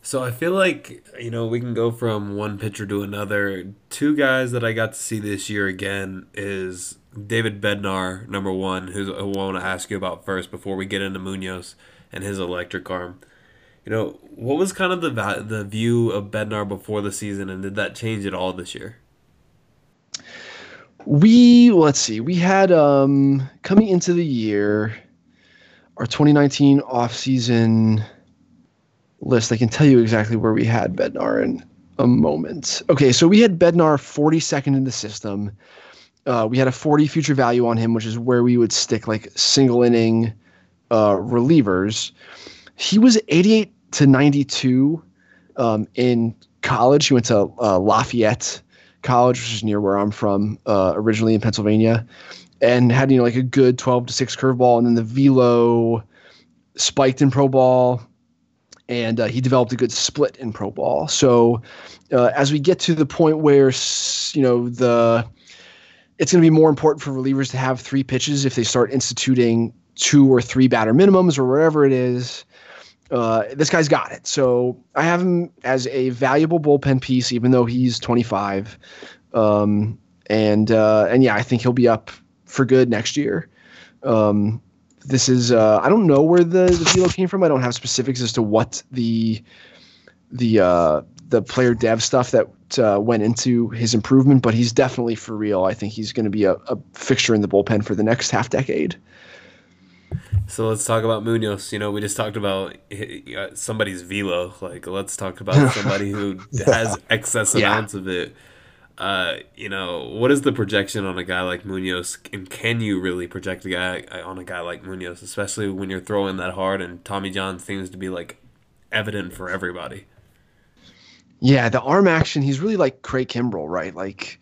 So I feel like you know we can go from one pitcher to another. Two guys that I got to see this year again is David Bednar, number one, who I want to ask you about first before we get into Munoz and his electric arm. You know, what was kind of the the view of Bednar before the season, and did that change at all this year? We let's see, we had um coming into the year, our 2019 off season list, I can tell you exactly where we had Bednar in a moment. Okay, so we had Bednar 42nd in the system. Uh, we had a 40 future value on him, which is where we would stick like single inning uh, relievers. He was 88 to 92 um, in college. He went to uh, Lafayette College, which is near where I'm from, uh, originally in Pennsylvania, and had you know like a good 12 to six curveball, and then the velo spiked in pro ball and uh, he developed a good split in pro ball. So uh, as we get to the point where you know the it's going to be more important for relievers to have three pitches if they start instituting two or three batter minimums or whatever it is. Uh, this guy's got it. So I have him as a valuable bullpen piece, even though he's 25. Um, and uh, and yeah, I think he'll be up for good next year. Um, this is uh, I don't know where the, the velo came from. I don't have specifics as to what the the uh, the player dev stuff that uh, went into his improvement, but he's definitely for real. I think he's going to be a, a fixture in the bullpen for the next half decade. So let's talk about Munoz. You know, we just talked about uh, somebody's velo. Like, let's talk about somebody who has excess yeah. amounts of it uh, you know, what is the projection on a guy like Munoz, and can you really project a guy on a guy like Munoz, especially when you're throwing that hard and Tommy John seems to be like evident for everybody? Yeah, the arm action, he's really like Craig Kimbrel, right? Like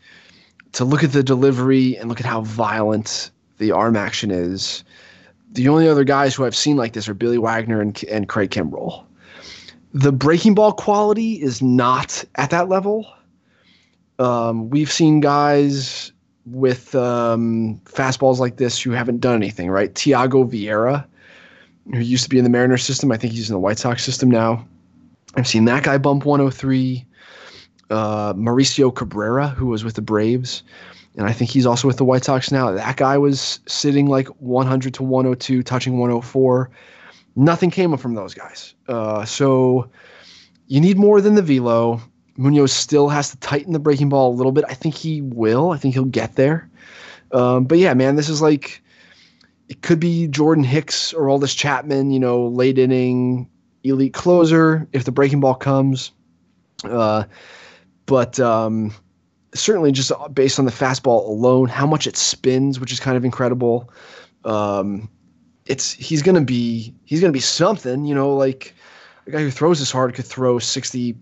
to look at the delivery and look at how violent the arm action is. The only other guys who I've seen like this are Billy Wagner and, and Craig Kimbrel. The breaking ball quality is not at that level um, we've seen guys with um, fastballs like this who haven't done anything, right? Thyago Vieira, who used to be in the Mariners system, I think he's in the White Sox system now. I've seen that guy bump 103. Uh, Mauricio Cabrera, who was with the Braves, and I think he's also with the White Sox now. That guy was sitting like 100 to 102, touching 104. Nothing came from those guys. Uh, so you need more than the velo. Munoz still has to tighten the breaking ball a little bit. I think he will. I think he'll get there. Um, but yeah, man, this is like it could be Jordan Hicks or Aroldis Chapman, you know, late inning elite closer if the breaking ball comes. Uh, but um, certainly just based on the fastball alone, how much it spins, which is kind of incredible. Um, it's he's gonna be he's gonna be something, you know, like a guy who throws this hard could throw sixty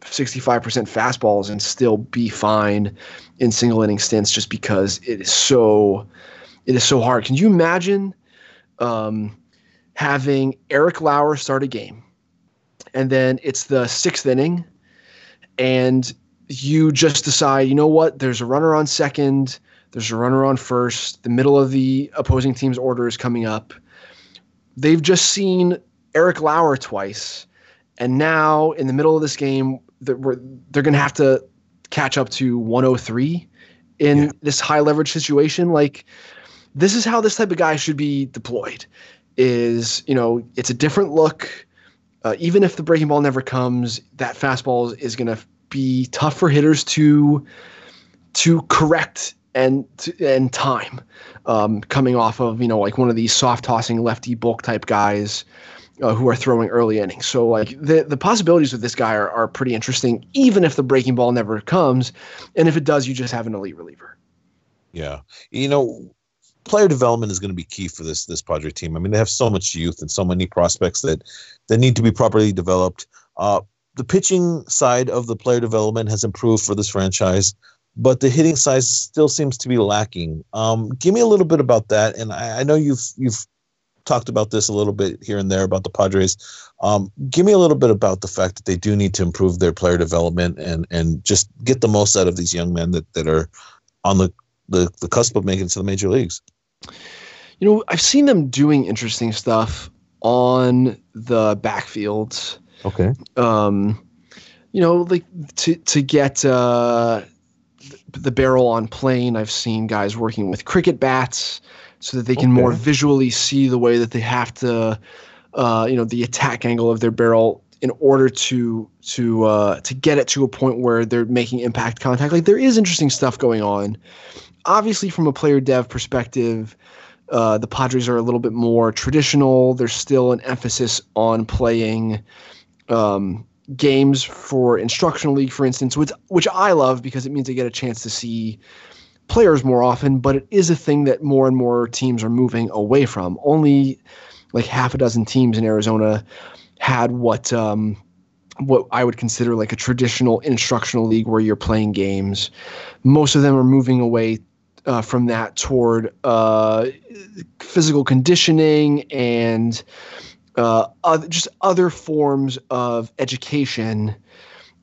65% fastballs and still be fine in single inning stints just because it is so it is so hard. Can you imagine um, having Eric Lauer start a game and then it's the sixth inning and you just decide, you know what, there's a runner on second, there's a runner on first, the middle of the opposing team's order is coming up. They've just seen Eric Lauer twice. And now, in the middle of this game, they're, they're going to have to catch up to 103 in yeah. this high leverage situation. Like, this is how this type of guy should be deployed. Is you know, it's a different look. Uh, even if the breaking ball never comes, that fastball is, is going to be tough for hitters to to correct and and time. Um, coming off of you know like one of these soft tossing lefty bulk type guys uh, who are throwing early innings. So like the the possibilities with this guy are, are pretty interesting, even if the breaking ball never comes, and if it does, you just have an elite reliever. Yeah, you know, player development is going to be key for this this Padre team. I mean, they have so much youth and so many prospects that that need to be properly developed. Uh, the pitching side of the player development has improved for this franchise, but the hitting side still seems to be lacking. Um, give me a little bit about that, and I, I know you've you've talked about this a little bit here and there about the Padres. Um, give me a little bit about the fact that they do need to improve their player development and and just get the most out of these young men that, that are on the, the, the cusp of making it to the major leagues. You know, I've seen them doing interesting stuff on the backfields. Okay. Um, you know, like to to get uh, the barrel on plane. I've seen guys working with cricket bats so that they can okay. more visually see the way that they have to, uh, you know, the attack angle of their barrel in order to to uh, to get it to a point where they're making impact contact. Like there is interesting stuff going on. Obviously, from a player dev perspective, uh, the Padres are a little bit more traditional. There's still an emphasis on playing um, games for instructional league, for instance, which which I love because it means I get a chance to see players more often. But it is a thing that more and more teams are moving away from. Only like half a dozen teams in Arizona had what um, what I would consider like a traditional instructional league where you're playing games. Most of them are moving away uh, from that toward uh, physical conditioning and uh, other, just other forms of education,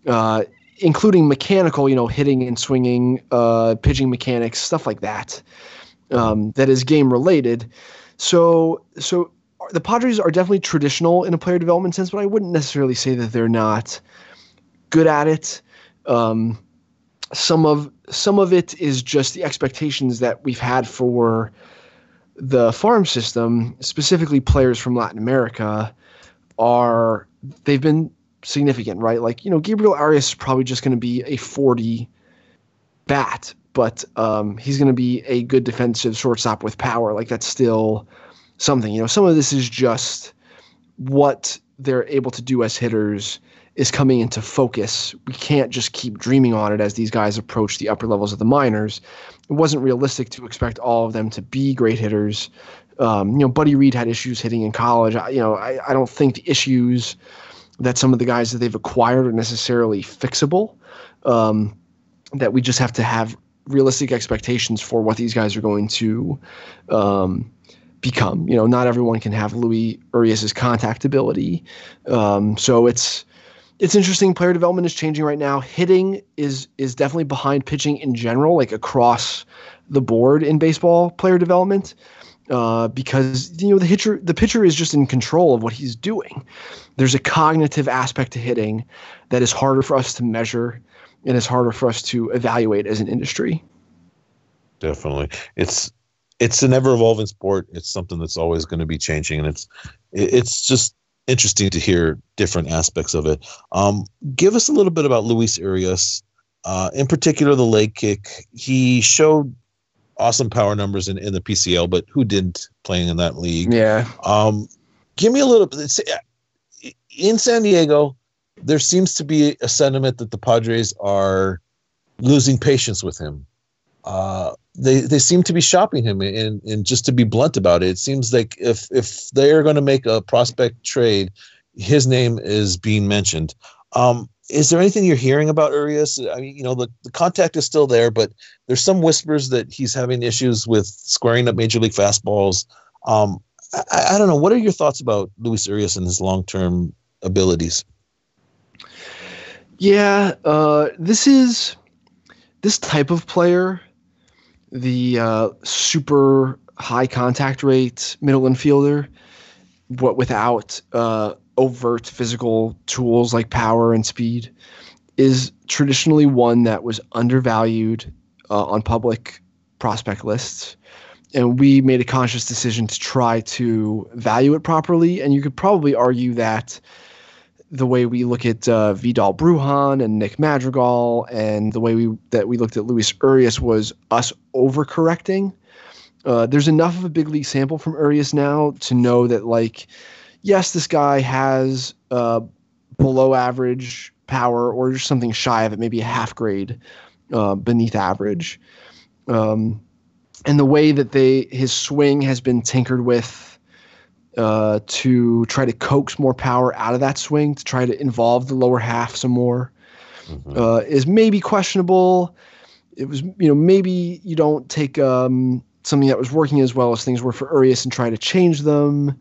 uh, including mechanical, you know, hitting and swinging, uh, pitching mechanics, stuff like that, um, that is game related. So, so the Padres are definitely traditional in a player development sense, but I wouldn't necessarily say that they're not good at it. Um, some of some of it is just the expectations that we've had for the farm system, specifically players from Latin America, are they've been significant, right? Like you know, Gabriel Arias is probably just going to be a forty bat, but um, he's going to be a good defensive shortstop with power. Like that's still something. You know, some of this is just what they're able to do as hitters is coming into focus. We can't just keep dreaming on it as these guys approach the upper levels of the minors. It wasn't realistic to expect all of them to be great hitters. Um, you know, Buddy Reed had issues hitting in college. I, you know, I, I don't think the issues that some of the guys that they've acquired are necessarily fixable. Um, that we just have to have realistic expectations for what these guys are going to um, become. You know, not everyone can have Luis Urias's contact ability. Um, so it's it's interesting. Player development is changing right now. Hitting is is definitely behind pitching in general, like across the board in baseball player development, uh, because you know the pitcher the pitcher is just in control of what he's doing. There's a cognitive aspect to hitting that is harder for us to measure and is harder for us to evaluate as an industry. Definitely, it's it's an ever evolving sport. It's something that's always going to be changing, and it's it's just interesting to hear different aspects of it. Um, give us a little bit about Luis Urias, uh, in particular the leg kick. He showed awesome power numbers in, in the PCL, but who didn't playing in that league? Yeah. Um, give me a little bit. In San Diego, there seems to be a sentiment that the Padres are losing patience with him. Uh, they they seem to be shopping him and and just to be blunt about it it seems like if if they are going to make a prospect trade his name is being mentioned um is there anything you're hearing about Urias? I mean, you know, the, the contact is still there, but there's some whispers that he's having issues with squaring up major league fastballs. Um, I, I don't know. What are your thoughts about Luis Urias and his long term abilities? Yeah, uh, this is this type of player the uh, super high contact rate middle infielder, what without uh, overt physical tools like power and speed, is traditionally one that was undervalued uh, on public prospect lists. And we made a conscious decision to try to value it properly. And you could probably argue that the way we look at uh, Vidal Bruján and Nick Madrigal, and the way we that we looked at Luis Urias was us overcorrecting. Uh, there's enough of a big league sample from Urias now to know that, like, yes, this guy has uh, below average power or just something shy of it, maybe a half grade uh, beneath average. Um, and the way that they his swing has been tinkered with uh, to try to coax more power out of that swing to try to involve the lower half some more mm-hmm. uh, is maybe questionable. It was, you know, maybe you don't take um, something that was working as well as things were for Urias and try to change them.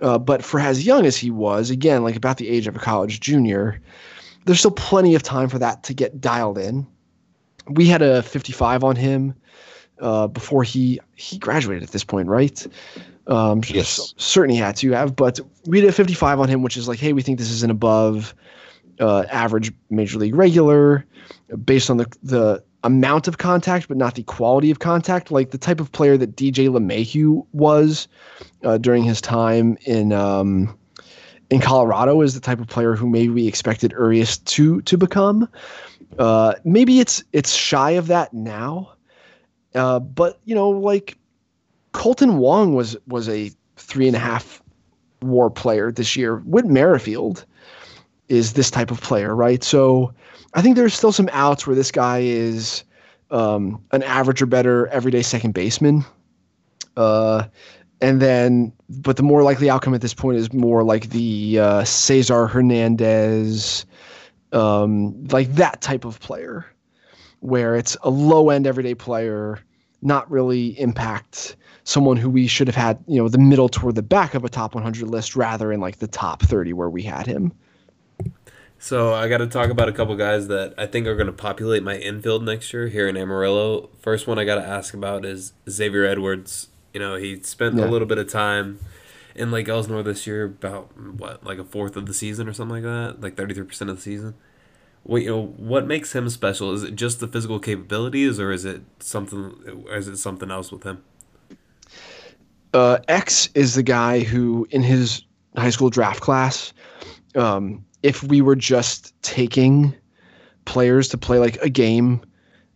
Uh, but for as young as he was, again, like about the age of a college junior, there's still plenty of time for that to get dialed in. We had a 55 on him uh, before he he graduated at this point, right? Um, Yes. certainly had to have, but we did a 55 on him, which is like, hey, we think this is an above uh, average major league regular, based on the the amount of contact, but not the quality of contact, like the type of player that DJ LeMahieu was uh, during his time in um, in Colorado is the type of player who maybe we expected Urias to to become. Uh, maybe it's it's shy of that now, uh, but you know, like Kolten Wong was was a three and a half WAR player this year. Whit Merrifield is this type of player, right? So I think there's still some outs where this guy is um, an average or better everyday second baseman. Uh, and then, but the more likely outcome at this point is more like the uh, Cesar Hernandez, um, like that type of player, where it's a low end everyday player, not really impact someone who we should have had, you know, the middle toward the back of a top 100 list rather in like the top 30 where we had him. So I got to talk about a couple guys that I think are going to populate my infield next year here in Amarillo. First one I got to ask about is Xavier Edwards. You know, he spent Yeah. a little bit of time in Lake Elsinore this year, about what, like a fourth of the season or something like that, like thirty three percent of the season. What you know, what makes him special? Is it just the physical capabilities, or is it something? Or is it something else with him? uh, X is the guy who, in his high school draft class, um, if we were just taking players to play like a game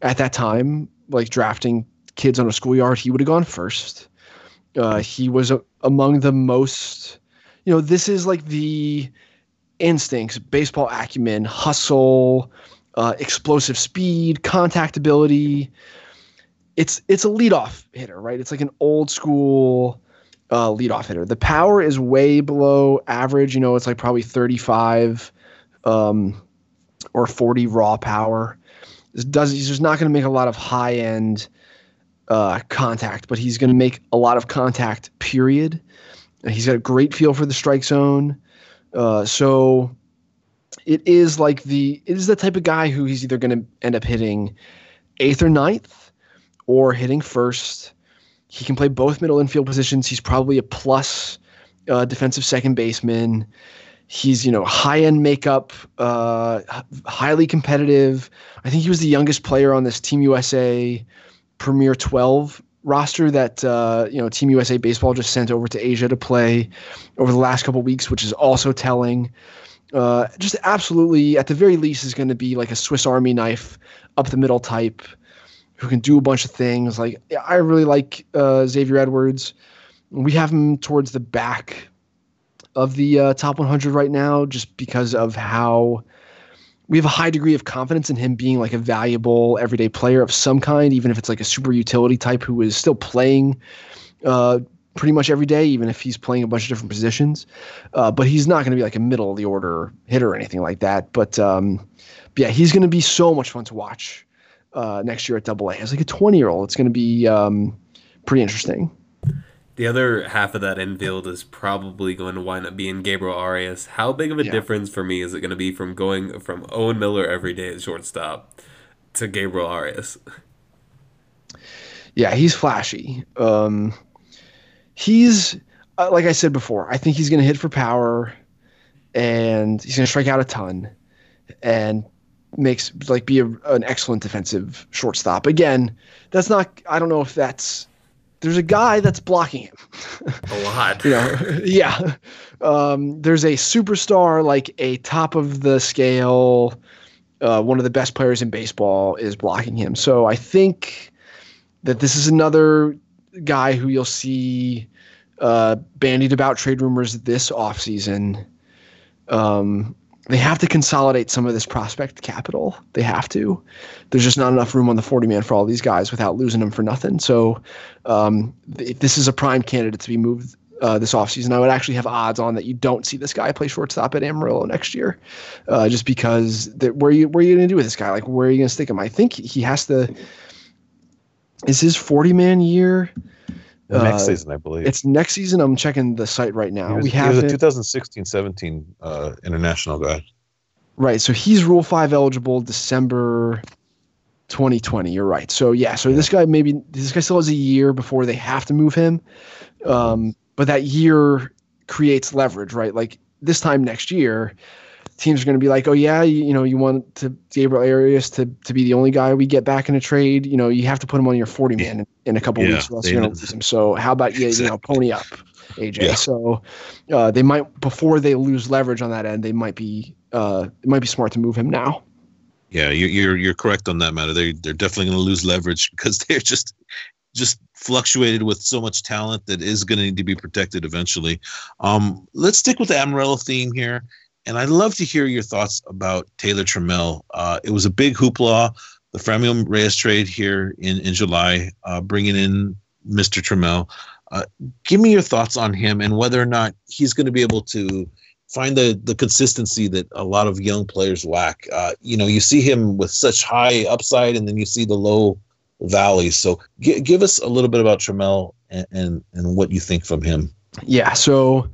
at that time, like drafting kids on a schoolyard, he would have gone first. Uh, he was a, among the most, you know, this is like the instincts, baseball acumen, hustle, uh, explosive speed, contact ability it's it's a leadoff hitter, right? It's like an old school uh, leadoff hitter. The power is way below average. You know, it's like probably 35 um, or 40 raw power. This does he's just not going to make a lot of high end uh, contact, but he's going to make a lot of contact. Period. He's got a great feel for the strike zone. Uh, so it is like the it is the type of guy who he's either going to end up hitting eighth or ninth or hitting first. He can play both middle infield positions. He's probably a plus uh, defensive second baseman. He's you know high end makeup, uh, highly competitive. I think he was the youngest player on this Team USA Premier 12 roster that uh, you know Team USA baseball just sent over to Asia to play over the last couple weeks, which is also telling. Uh, just absolutely, at the very least, is going to be like a Swiss Army knife up the middle type who can do a bunch of things. Like I really like uh, Xavier Edwards. We have him towards the back of the uh, top 100 right now, just because of how we have a high degree of confidence in him being like a valuable everyday player of some kind, even if it's like a super utility type who is still playing uh, pretty much every day, even if he's playing a bunch of different positions. Uh, but he's not going to be like a middle of the order hitter or anything like that. But, um, but yeah, he's going to be so much fun to watch uh, next year at Double A. As like a 20 year old, it's going to be um, pretty interesting. The other half of that infield is probably going to wind up being Gabriel Arias. How big of a Yeah. difference for me is it going to be from going from Owen Miller every day at shortstop to Gabriel Arias? Yeah, he's flashy. Um, he's uh, like I said before. I think he's going to hit for power, and he's going to strike out a ton, and makes like be a, an excellent defensive shortstop. Again, that's not. I don't know if that's. There's a guy that's blocking him. A lot. you know, yeah. Um, there's a superstar, like a top of the scale, uh, one of the best players in baseball is blocking him. So I think that this is another guy who you'll see uh, bandied about trade rumors this offseason. Um, they have to consolidate some of this prospect capital. They have to. There's just not enough room on the 40 man for all these guys without losing them for nothing. So um, th- this is a prime candidate to be moved uh, this offseason. I would actually have odds on that you don't see this guy play shortstop at Amarillo next year, uh, just because that where you where are you going to do with this guy? Like where are you going to stick him? I think he has to. is his 40 man year. Next Uh, season, I believe. It's next season. I'm checking the site right now. was, we he have was a 2016-17 uh, international guy. Right. So he's Rule 5 eligible December 2020. You're right. So, yeah. So this guy maybe, this guy still has a year before they have to move him. Um, but that year creates leverage, right? Like this time next year, teams are going to be like, oh, yeah, you, you know, you want to Gabriel Arias to, to be the only guy we get back in a trade. You know, you have to put him on your 40 man in, in a couple Yeah, weeks, or else you're going to lose him. So, how about you, you know, pony up? AJ. Yeah. So uh, they might before they lose leverage on that end, they might be uh, it might be smart to move him now. Yeah, you're you're, you're correct on that matter. They they're definitely going to lose leverage because they're just just fluctuated with so much talent that is going to need to be protected eventually. Um, let's stick with the Amarillo theme here, and I'd love to hear your thoughts about Taylor Trammell. Uh, it was a big hoopla, the Franmil Reyes trade here in in July, uh, bringing in Mr. Trammell. Uh, give me your thoughts on him and whether or not he's going to be able to find the the consistency that a lot of young players lack. Uh, you know, you see him with such high upside, and then you see the low valleys. So, gi- give us a little bit about Trammell and, and and what you think from him. Yeah, so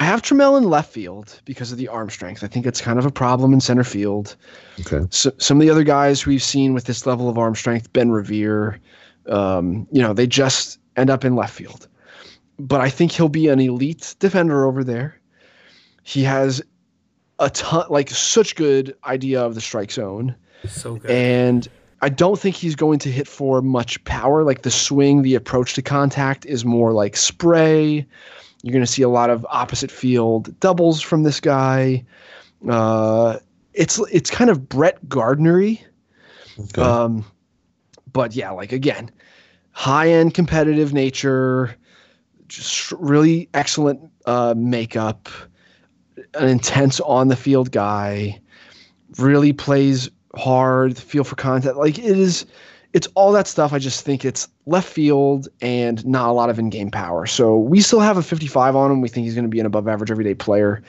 I have Trammell in left field because of the arm strength. I think it's kind of a problem in center field. Okay. So, some of the other guys we've seen with this level of arm strength, Ben Revere, um, you know, they just end up in left field. But I think he'll be an elite defender over there. He has a ton, like such good idea of the strike zone. So good. And I don't think he's going to hit for much power. Like the swing, the approach to contact is more like spray. You're going to see a lot of opposite field doubles from this guy. Uh, it's it's kind of Brett Gardnery. Okay. Um, but yeah, like again, high end competitive nature, just really excellent uh, makeup, an intense on the field guy, really plays hard, feel for contact. Like it is, it's all that stuff. I just think it's left field and not a lot of in game power. So we still have a 55 on him. We think he's going to be an above average everyday player.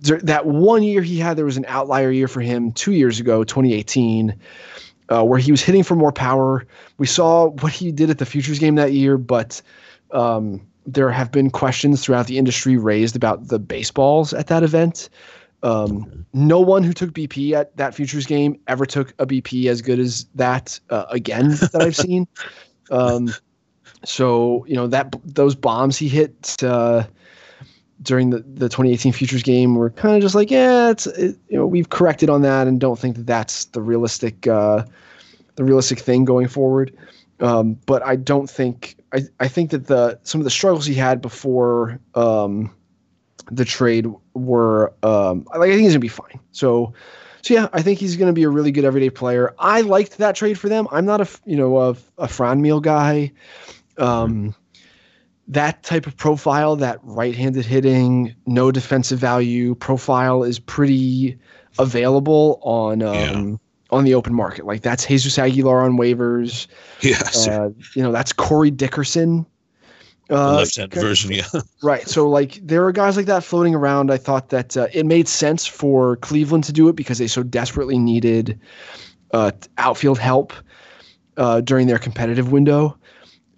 There, that one year he had, there was an outlier year for him two years ago, 2018 uh, where he was hitting for more power. We saw what he did at the Futures game that year, but um, there have been questions throughout the industry raised about the baseballs at that event. Um, no one who took BP at that Futures game ever took a BP as good as that uh, again that I've seen. Um, so you know that those bombs he hit uh, during the, the 2018 Futures game were kind of just like, yeah, it's it, you know we've corrected on that and don't think that that's the realistic uh, the realistic thing going forward. Um, but I don't think I, I think that the some of the struggles he had before um, the trade were um, like I think he's gonna be fine. So so yeah, I think he's gonna be a really good everyday player. I liked that trade for them. I'm not a you know a, a Franmil guy. Um, that type of profile, that right-handed hitting, no defensive value profile, is pretty available on um, Yeah. on the open market. Like that's Jesus Aguilar on waivers. yes, Uh, you know that's Corey Dickerson. The Uh, left-hand version. Yeah. Right. So like there are guys like that floating around. I thought that uh, it made sense for Cleveland to do it because they so desperately needed uh, outfield help uh, during their competitive window.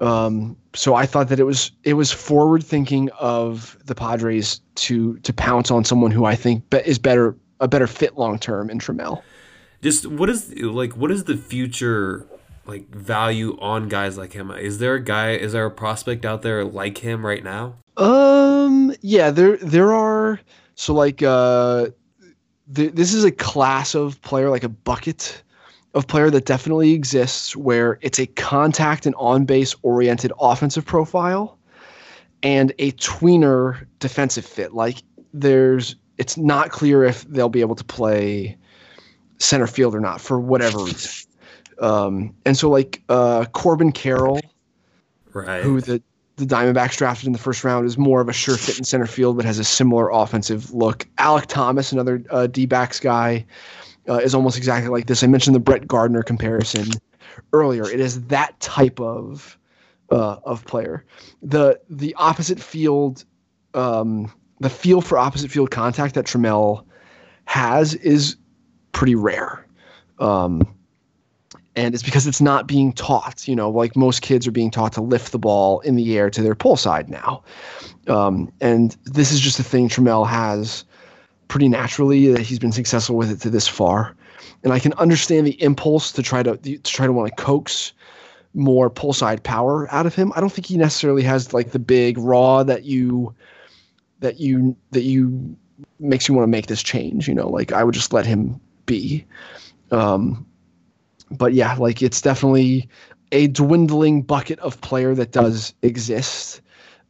Um, so I thought that it was it was forward thinking of the Padres to to pounce on someone who I think be- is better a better fit long term in Trammell. Just what is like what is the future like value on guys like him? Is there a guy? Is there a prospect out there like him right now? Um. Yeah. There. There are. So like. Uh. Th- this is a class of player, like a bucket of player that definitely exists, where it's a contact and on base oriented offensive profile, and a tweener defensive fit. Like there's. It's not clear if they'll be able to play center field or not for whatever reason. Um. And so like uh Corbin Carroll Right. who the the Diamondbacks drafted in the first round is more of a sure fit in center field, but has a similar offensive look. Alek Thomas, another uh, D backs guy, uh, is almost exactly like this. I mentioned the Brett Gardner comparison earlier. It is that type of uh, of player. The the opposite field, um, the feel for opposite field contact that Trammell has is pretty rare. Um, and it's because it's not being taught. You know, like most kids are being taught to lift the ball in the air to their pull side now, um, and this is just a thing Trammell has pretty naturally that he's been successful with it to this far, and I can understand the impulse to try to to try to want to coax more pull side power out of him. I don't think he necessarily has like the big raw that you that you that you makes you want to make this change. You know, like I would just let him be. Um, but yeah, like it's definitely a dwindling bucket of player that does exist.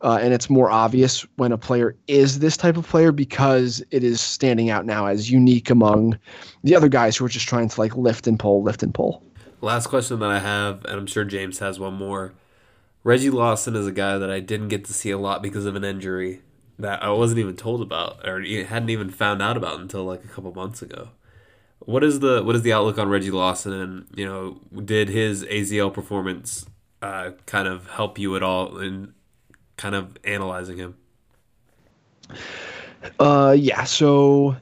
Uh, and it's more obvious when a player is this type of player because it is standing out now as unique among the other guys who are just trying to like lift and pull, lift and pull. Last question that I have, and I'm sure James has one more. Reggie Lawson is a guy that I didn't get to see a lot because of an injury that I wasn't even told about or hadn't even found out about until like a couple months ago. What is the what is the outlook on Reggie Lawson and you know did his AZL performance uh, kind of help you at all in kind of analyzing him? Uh yeah, so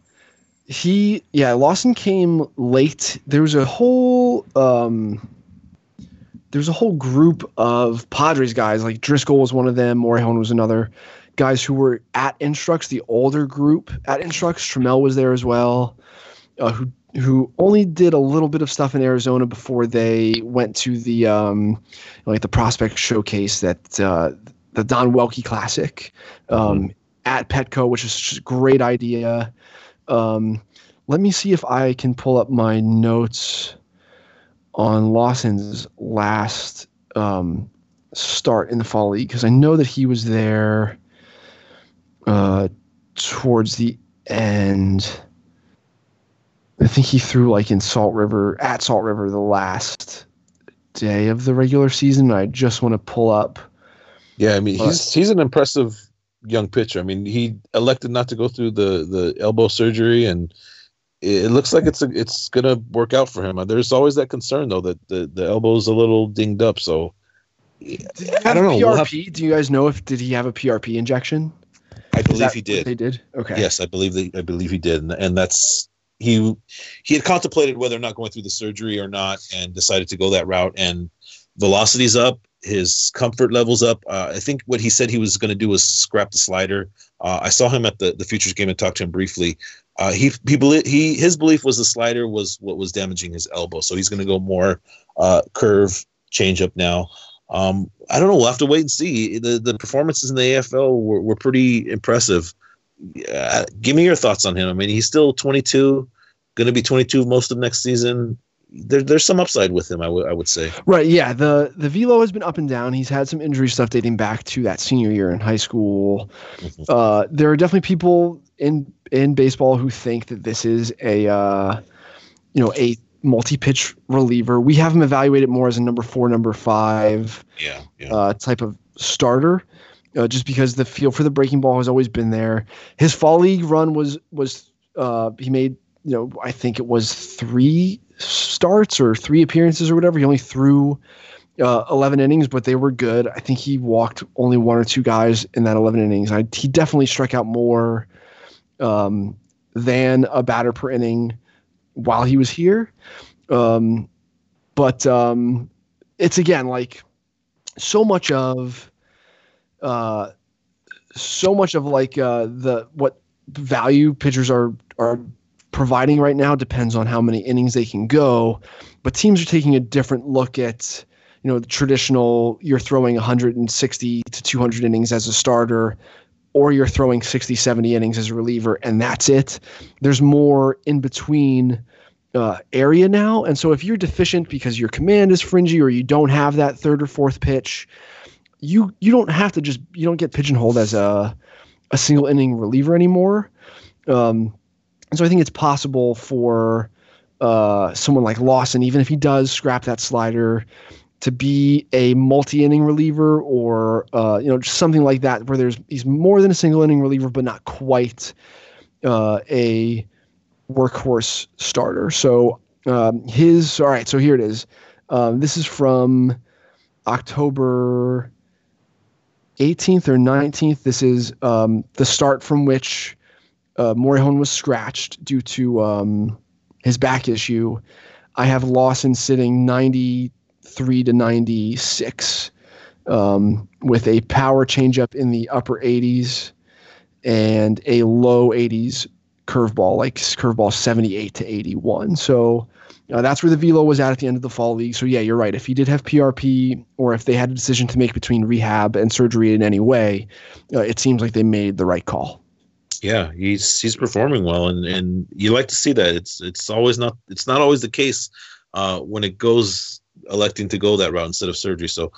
he yeah, Lawson came late. There was a whole um there's a whole group of Padres guys, like Driscoll was one of them, Morejon was another, guys who were at Instructs, the older group at Instructs. Trammell was there as well, uh, who who only did a little bit of stuff in Arizona before they went to the um, like the prospect showcase that uh, the Don Welke Classic um, mm-hmm. at Petco, which is just a great idea. Um, let me see if I can pull up my notes on Lawson's last um, start in the fall league because I know that he was there uh, towards the end. I think he threw like in Salt River at Salt River the last day of the regular season. I just want to pull up. Yeah, I mean he's he's an impressive young pitcher. I mean he elected not to go through the the elbow surgery, and it looks like it's a, it's gonna work out for him. Uh, there's always that concern though that the the elbow's a little dinged up. So I don't know. PRP? We'll have, Do you guys know if did he have a PRP injection? I believe he did. They did. Okay. Yes, I believe they, I believe he did, and, and that's he he had contemplated whether or not going through the surgery or not, and decided to go that route. And velocity's up, his comfort levels up. Uh, I think what he said he was going to do was scrap the slider. Uh, I saw him at the the futures game and talked to him briefly. Uh, he he he his belief was the slider was what was damaging his elbow, so he's going to go more uh, curve changeup now. Um, I don't know. We'll have to wait and see. The the performances in the AFL were, were pretty impressive. Uh, give me your thoughts on him. I mean, he's still 22, going to be 22 most of next season. There, there's some upside with him. I, w- I would say. Right. Yeah. The the velo has been up and down. He's had some injury stuff dating back to that senior year in high school. Mm-hmm. Uh, there are definitely people in in baseball who think that this is a uh, you know a multi-pitch reliever. We have him evaluated more as a number four, number five, yeah, yeah. Uh, type of starter, uh, just because the feel for the breaking ball has always been there. His fall league run was was uh, he made you know I think it was three starts or three appearances or whatever. He only threw. Uh, 11 innings, but they were good. I think he walked only one or two guys in that 11 innings. I, he definitely struck out more um, than a batter per inning while he was here. Um, but um, it's again like so much of uh, so much of like uh, the what value pitchers are are providing right now depends on how many innings they can go. But teams are taking a different look at you know the traditional you're throwing 160 to 200 innings as a starter or you're throwing 60 70 innings as a reliever and that's it there's more in between uh, area now. And so if you're deficient because your command is fringy or you don't have that third or fourth pitch, you you don't have to just you don't get pigeonholed as a a single inning reliever anymore. Um, and so I think it's possible for uh, someone like Lawson, even if he does scrap that slider, to be a multi inning reliever or uh, you know just something like that where there's he's more than a single inning reliever, but not quite uh, a workhorse starter. So um, his all right. So here it is. Um, this is from October 18th or 19th. This is um, the start from which uh, Morejon was scratched due to um, his back issue. I have Lawson sitting 93 to 96 um, with a power changeup in the upper 80s and a low 80s curveball, like curveball 78 to 81. So uh, that's where the velo was at at the end of the fall league. So yeah, you're right. If he did have PRP, or if they had a decision to make between rehab and surgery in any way, uh, it seems like they made the right call. Yeah, he's he's performing well, and and you like to see that. It's it's always not it's not always the case uh, when it goes electing to go that route instead of surgery. So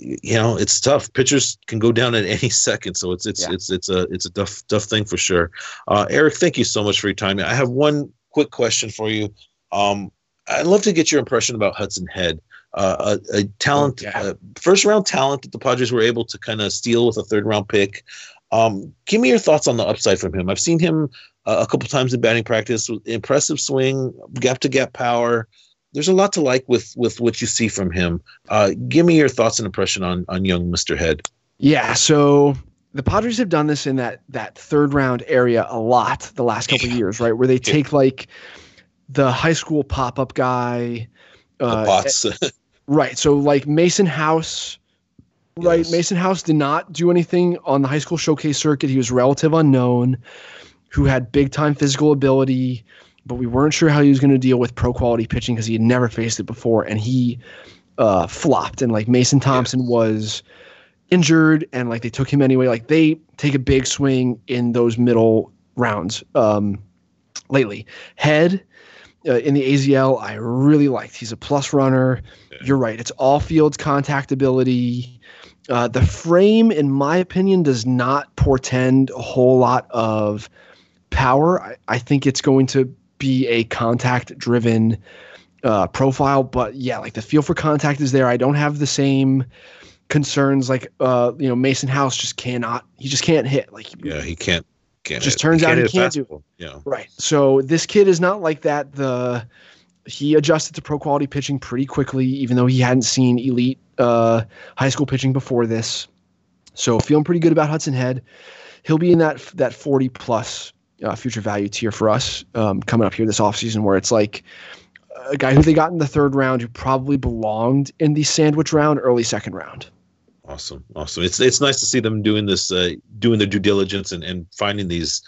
you know it's tough pitchers can go down at any second so it's it's yeah. it's it's a it's a tough tough thing for sure uh, eric thank you so much for your time i have one quick question for you um, I'd love to get your impression about Hudson Head, uh, a, a, talent, yeah. uh, first round talent that the Padres were able to kind of steal with a third round pick. Um, give me your thoughts on the upside from him. I've seen him uh, a couple times in batting practice. Impressive swing, gap to gap power. There's a lot to like with with what you see from him. Uh, give me your thoughts and impression on on young Mister Head. Yeah, so the Padres have done this in that that third round area a lot the last couple years, right? Where they take like the high school pop up guy. Uh, right. So like Mason House. Right. Yes. Mason House did not do anything on the high school showcase circuit. He was relative unknown, who had big time physical ability, but we weren't sure how he was going to deal with pro quality pitching because he had never faced it before, and he uh, flopped. And like Mason Thompson was injured, and like they took him anyway. Like they take a big swing in those middle rounds um, lately. Head uh, in the AZL, I really liked. He's a plus runner. You're right. It's all fields contact ability. Uh, the frame, in my opinion, does not portend a whole lot of power. I, I think it's going to be a contact driven uh, profile, but yeah, like the feel for contact is there. I don't have the same concerns like uh, you know Mason House just cannot. He just can't hit. Like yeah, he can't can't just hit, turns out he can't do. Yeah. Right. So this kid is not like that. The he adjusted to pro quality pitching pretty quickly, even though he hadn't seen elite uh, high school pitching before this. So feeling pretty good about Hudson Head. He'll be in that that 40 plus uh, future value tier for us um, coming up here this offseason where it's like a guy who they got in the third round who probably belonged in the sandwich round, early second round. Awesome, awesome. It's it's nice to see them doing this, uh, doing their due diligence and, and finding these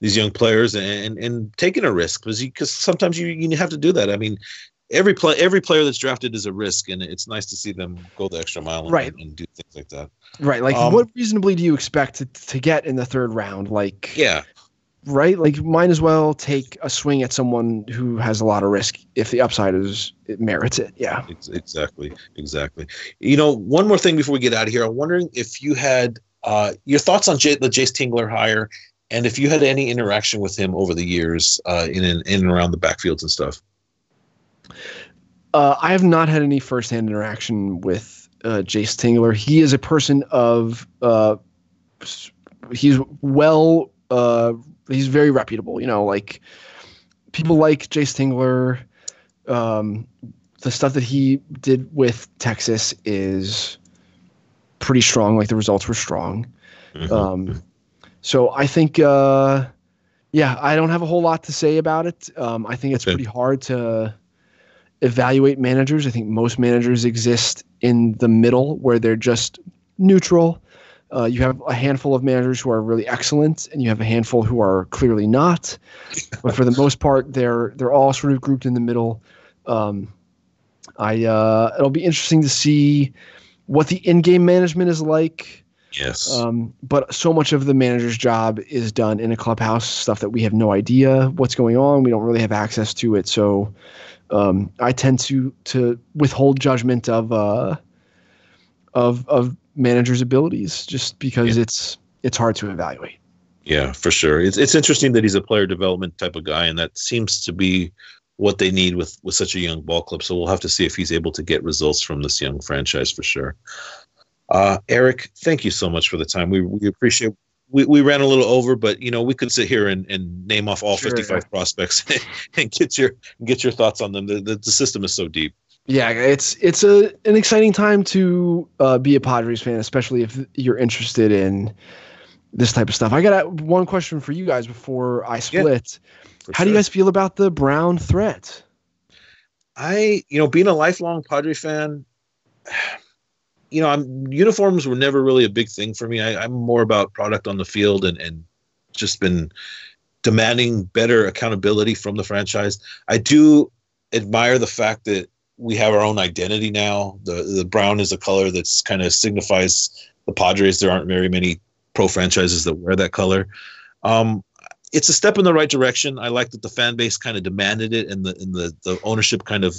these young players and and taking a risk because because sometimes you you have to do that. I mean, every play every player that's drafted is a risk, and it's nice to see them go the extra mile and, right. and do things like that. Right. Like, um, what reasonably do you expect to, to get in the third round? Like, yeah, right? Like, might as well take a swing at someone who has a lot of risk if the upside is it merits it. Yeah, exactly, exactly. You know, one more thing before we get out of here, I'm wondering if you had uh, your thoughts on J- the Jayce Tingler hire, and if you had any interaction with him over the years uh, in, in in and around the backfields and stuff. Uh, I have not had any firsthand interaction with uh, Jayce Tingler. He is a person of uh, he's well uh, he's very reputable. You know, like people like Jayce Tingler. Um, the stuff that he did with Texas is pretty strong. Like the results were strong. Mm-hmm. Um, so I think, uh, yeah, I don't have a whole lot to say about it. Um, I think it's pretty hard to evaluate managers. I think most managers exist in the middle where they're just neutral uh, you have a handful of managers who are really excellent, and you have a handful who are clearly not. but for the most part, they're they're all sort of grouped in the middle. Um, I uh, it'll be interesting to see what the in-game management is like. Yes. Um, but so much of the manager's job is done in a clubhouse, stuff that we have no idea what's going on. We don't really have access to it, so um, I tend to to withhold judgment of uh, of of manager's abilities just because yeah. it's it's hard to evaluate. Yeah, for sure. It's it's interesting that he's a player development type of guy, and that seems to be what they need with with such a young ball club. So we'll have to see if he's able to get results from this young franchise for sure. Uh, Eric, thank you so much for the time. We we appreciate. We, we ran a little over, but you know we could sit here and, and name off all sure, 55 yeah. prospects and get your get your thoughts on them. The, the, the system is so deep. Yeah, it's it's a an exciting time to uh, be a Padres fan, especially if you're interested in this type of stuff. I got one question for you guys before I split. Yeah, How sure. do you guys feel about the Brown threat? I, you know, being a lifelong Padre fan, you know, I'm uniforms were never really a big thing for me. I, I'm more about product on the field and and just been demanding better accountability from the franchise. I do admire the fact that we have our own identity now. The the brown is a color that's kind of signifies the Padres. There aren't very many pro franchises that wear that color. Um, it's a step in the right direction. I like that the fan base kind of demanded it, and the and the the ownership kind of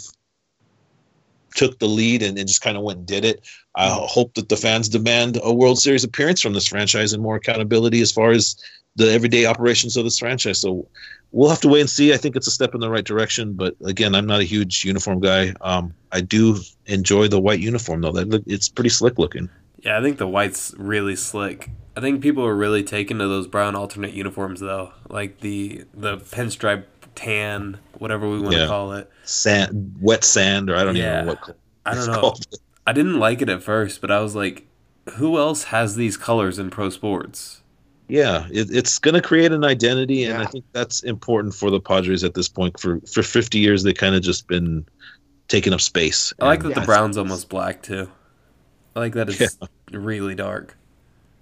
took the lead and, and just kind of went and did it. I hope that the fans demand a World Series appearance from this franchise and more accountability as far as the everyday operations of this franchise. So we'll have to wait and see. I think it's a step in the right direction, but again, I'm not a huge uniform guy. Um, I do enjoy the white uniform though. That it's pretty slick looking. Yeah, I think the white's really slick. I think people are really taken to those brown alternate uniforms though, like the the pinstripe tan, whatever we want Yeah. to call it. Sand, wet sand, or I don't Yeah. even know what I don't know. I didn't like it at first, but I was like, who else has these colors in pro sports? Yeah, it, it's going to create an identity, and I think that's important for the Padres at this point. For for 50 years, they kind of just been taking up space. I like And- that the brown's almost black too. I like that it's really dark.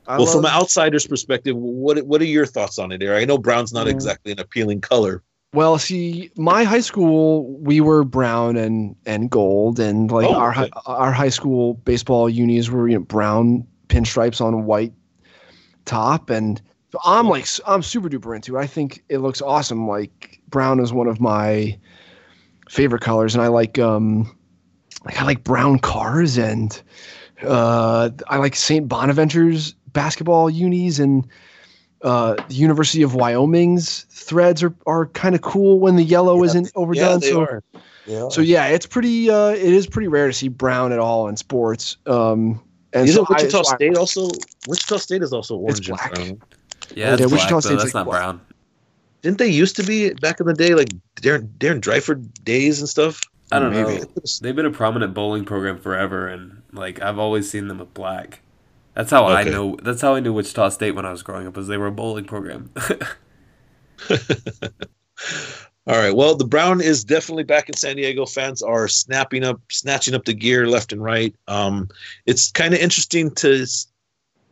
I well, from an outsider's perspective, what what are your thoughts on it, Eric? I know brown's not Mm. exactly an appealing color. Well, see, my high school we were brown and and gold, and like Oh, our okay. our high school baseball unis were you know, brown pinstripes on white top, and I'm like I'm super duper into it. I think it looks awesome. Like brown is one of my favorite colors, and I like um like I like brown cars, and uh I like St. Bonaventure's basketball unis and uh, the University of Wyoming's threads are, are kind of cool when the yellow Yeah, isn't overdone. they so, are. Yeah. so yeah, it's pretty. Uh, it is pretty rare to see brown at all in sports. Um, and Isn't so I- Wichita so I- State also? Wichita State is also orange and black. Um, brown. Yeah, it's Yeah, black, Wichita though. State's That's like not black. brown. Didn't they used to be back in the day, like Darren Darren Dreifort days and stuff? I don't Maybe. know. They've been a prominent bowling program forever, and like I've always seen them with black. That's how I know. That's how I knew Wichita State when I was growing up, was they were a bowling program. All right. Well, the brown is definitely back in San Diego. Fans are snapping up, snatching up the gear left and right. Um, it's kind of interesting to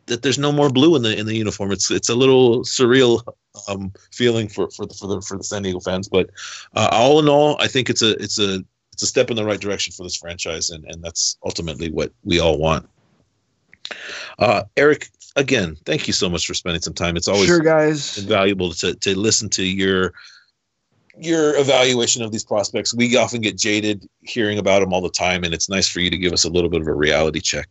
that there's no more blue in the in the uniform. It's it's a little surreal um, feeling for for the, for the for the San Diego fans. But uh, all in all, I think it's a it's a it's a step in the right direction for this franchise, and and that's ultimately what we all want. Uh, Eric, again, thank you so much for spending some time. It's always sure, guys. invaluable to to listen to your your evaluation of these prospects. We often get jaded hearing about them all the time, and it's nice for you to give us a little bit of a reality check.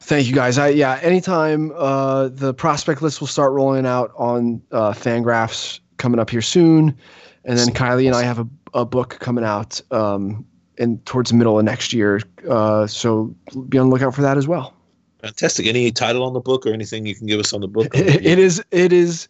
Thank you, guys. I yeah. Anytime uh, the prospect list will start rolling out on uh, Fangraphs coming up here soon, and then Kiley and I have a, a book coming out um, in towards the middle of next year. Uh, so be on the lookout for that as well. Fantastic. Any title on the book or anything you can give us on the book? it, it is it is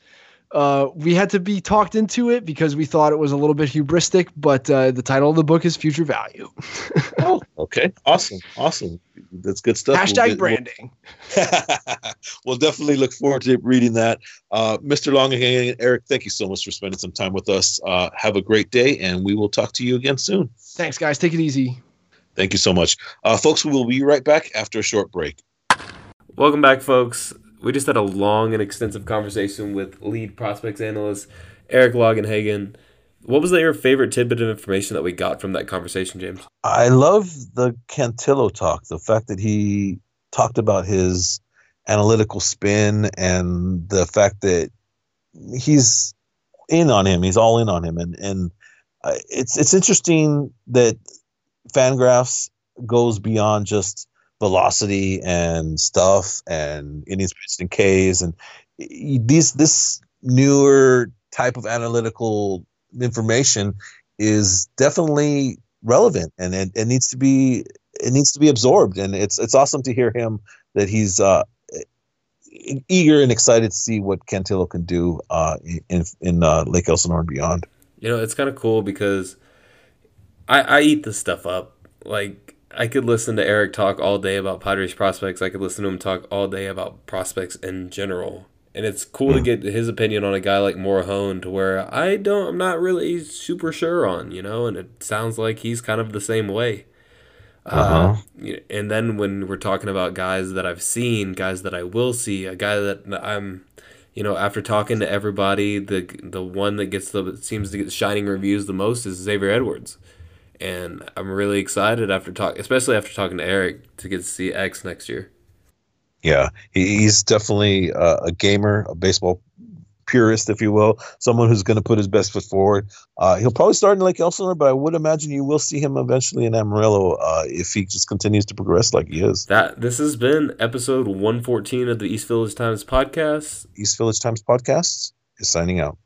uh, we had to be talked into it because we thought it was a little bit hubristic but uh, the title of the book is future value oh, okay. Awesome. Awesome. That's good stuff. We'll hashtag get- branding we'll definitely look forward to reading that. Uh, Mr. Longenhagen, Eric, thank you so much for spending some time with us. Uh, have a great day, and we will talk to you again soon. thanks guys take it easy Thank you so much. Uh, folks, we will be right back after a short break. Welcome back, folks. We just had a long and extensive conversation with lead prospects analyst Eric Longenhagen. What was your favorite tidbit of information that we got from that conversation, James? I love the Cantillo talk. The fact that he talked about his analytical spin and the fact that he's in on him. He's all in on him, and and uh, it's it's interesting that Fangraphs goes beyond just velocity and stuff and innings pitched and Ks and these this newer type of analytical information is definitely relevant and it, it needs to be it needs to be absorbed and it's it's awesome to hear him that he's uh eager and excited to see what Cantillo can do uh in in uh, Lake Elsinore and beyond. You know, it's kind of cool because I, I eat this stuff up. Like, I could listen to Eric talk all day about Padres prospects. I could listen to him talk all day about prospects in general. and it's cool to get his opinion on a guy like Morejon to where I don't I'm not really super sure on, you know, and it sounds like he's kind of the same way. Uh, Uh-huh. and then when we're talking about guys that I've seen, guys that I will see, a guy that I'm, you know, after talking to everybody, the the one that gets the seems to get shining reviews the most is Xavier Edwards, and I'm really excited after talk, especially after talking to Eric to get to see X next year. Yeah, he's definitely uh, a gamer, a baseball purist, if you will, someone who's going to put his best foot forward. Uh, he'll probably start in Lake Elsinore, but I would imagine you will see him eventually in Amarillo uh, if he just continues to progress like he is. That this has been episode 114 of the East Village Times podcast. East Village Times podcast is signing out.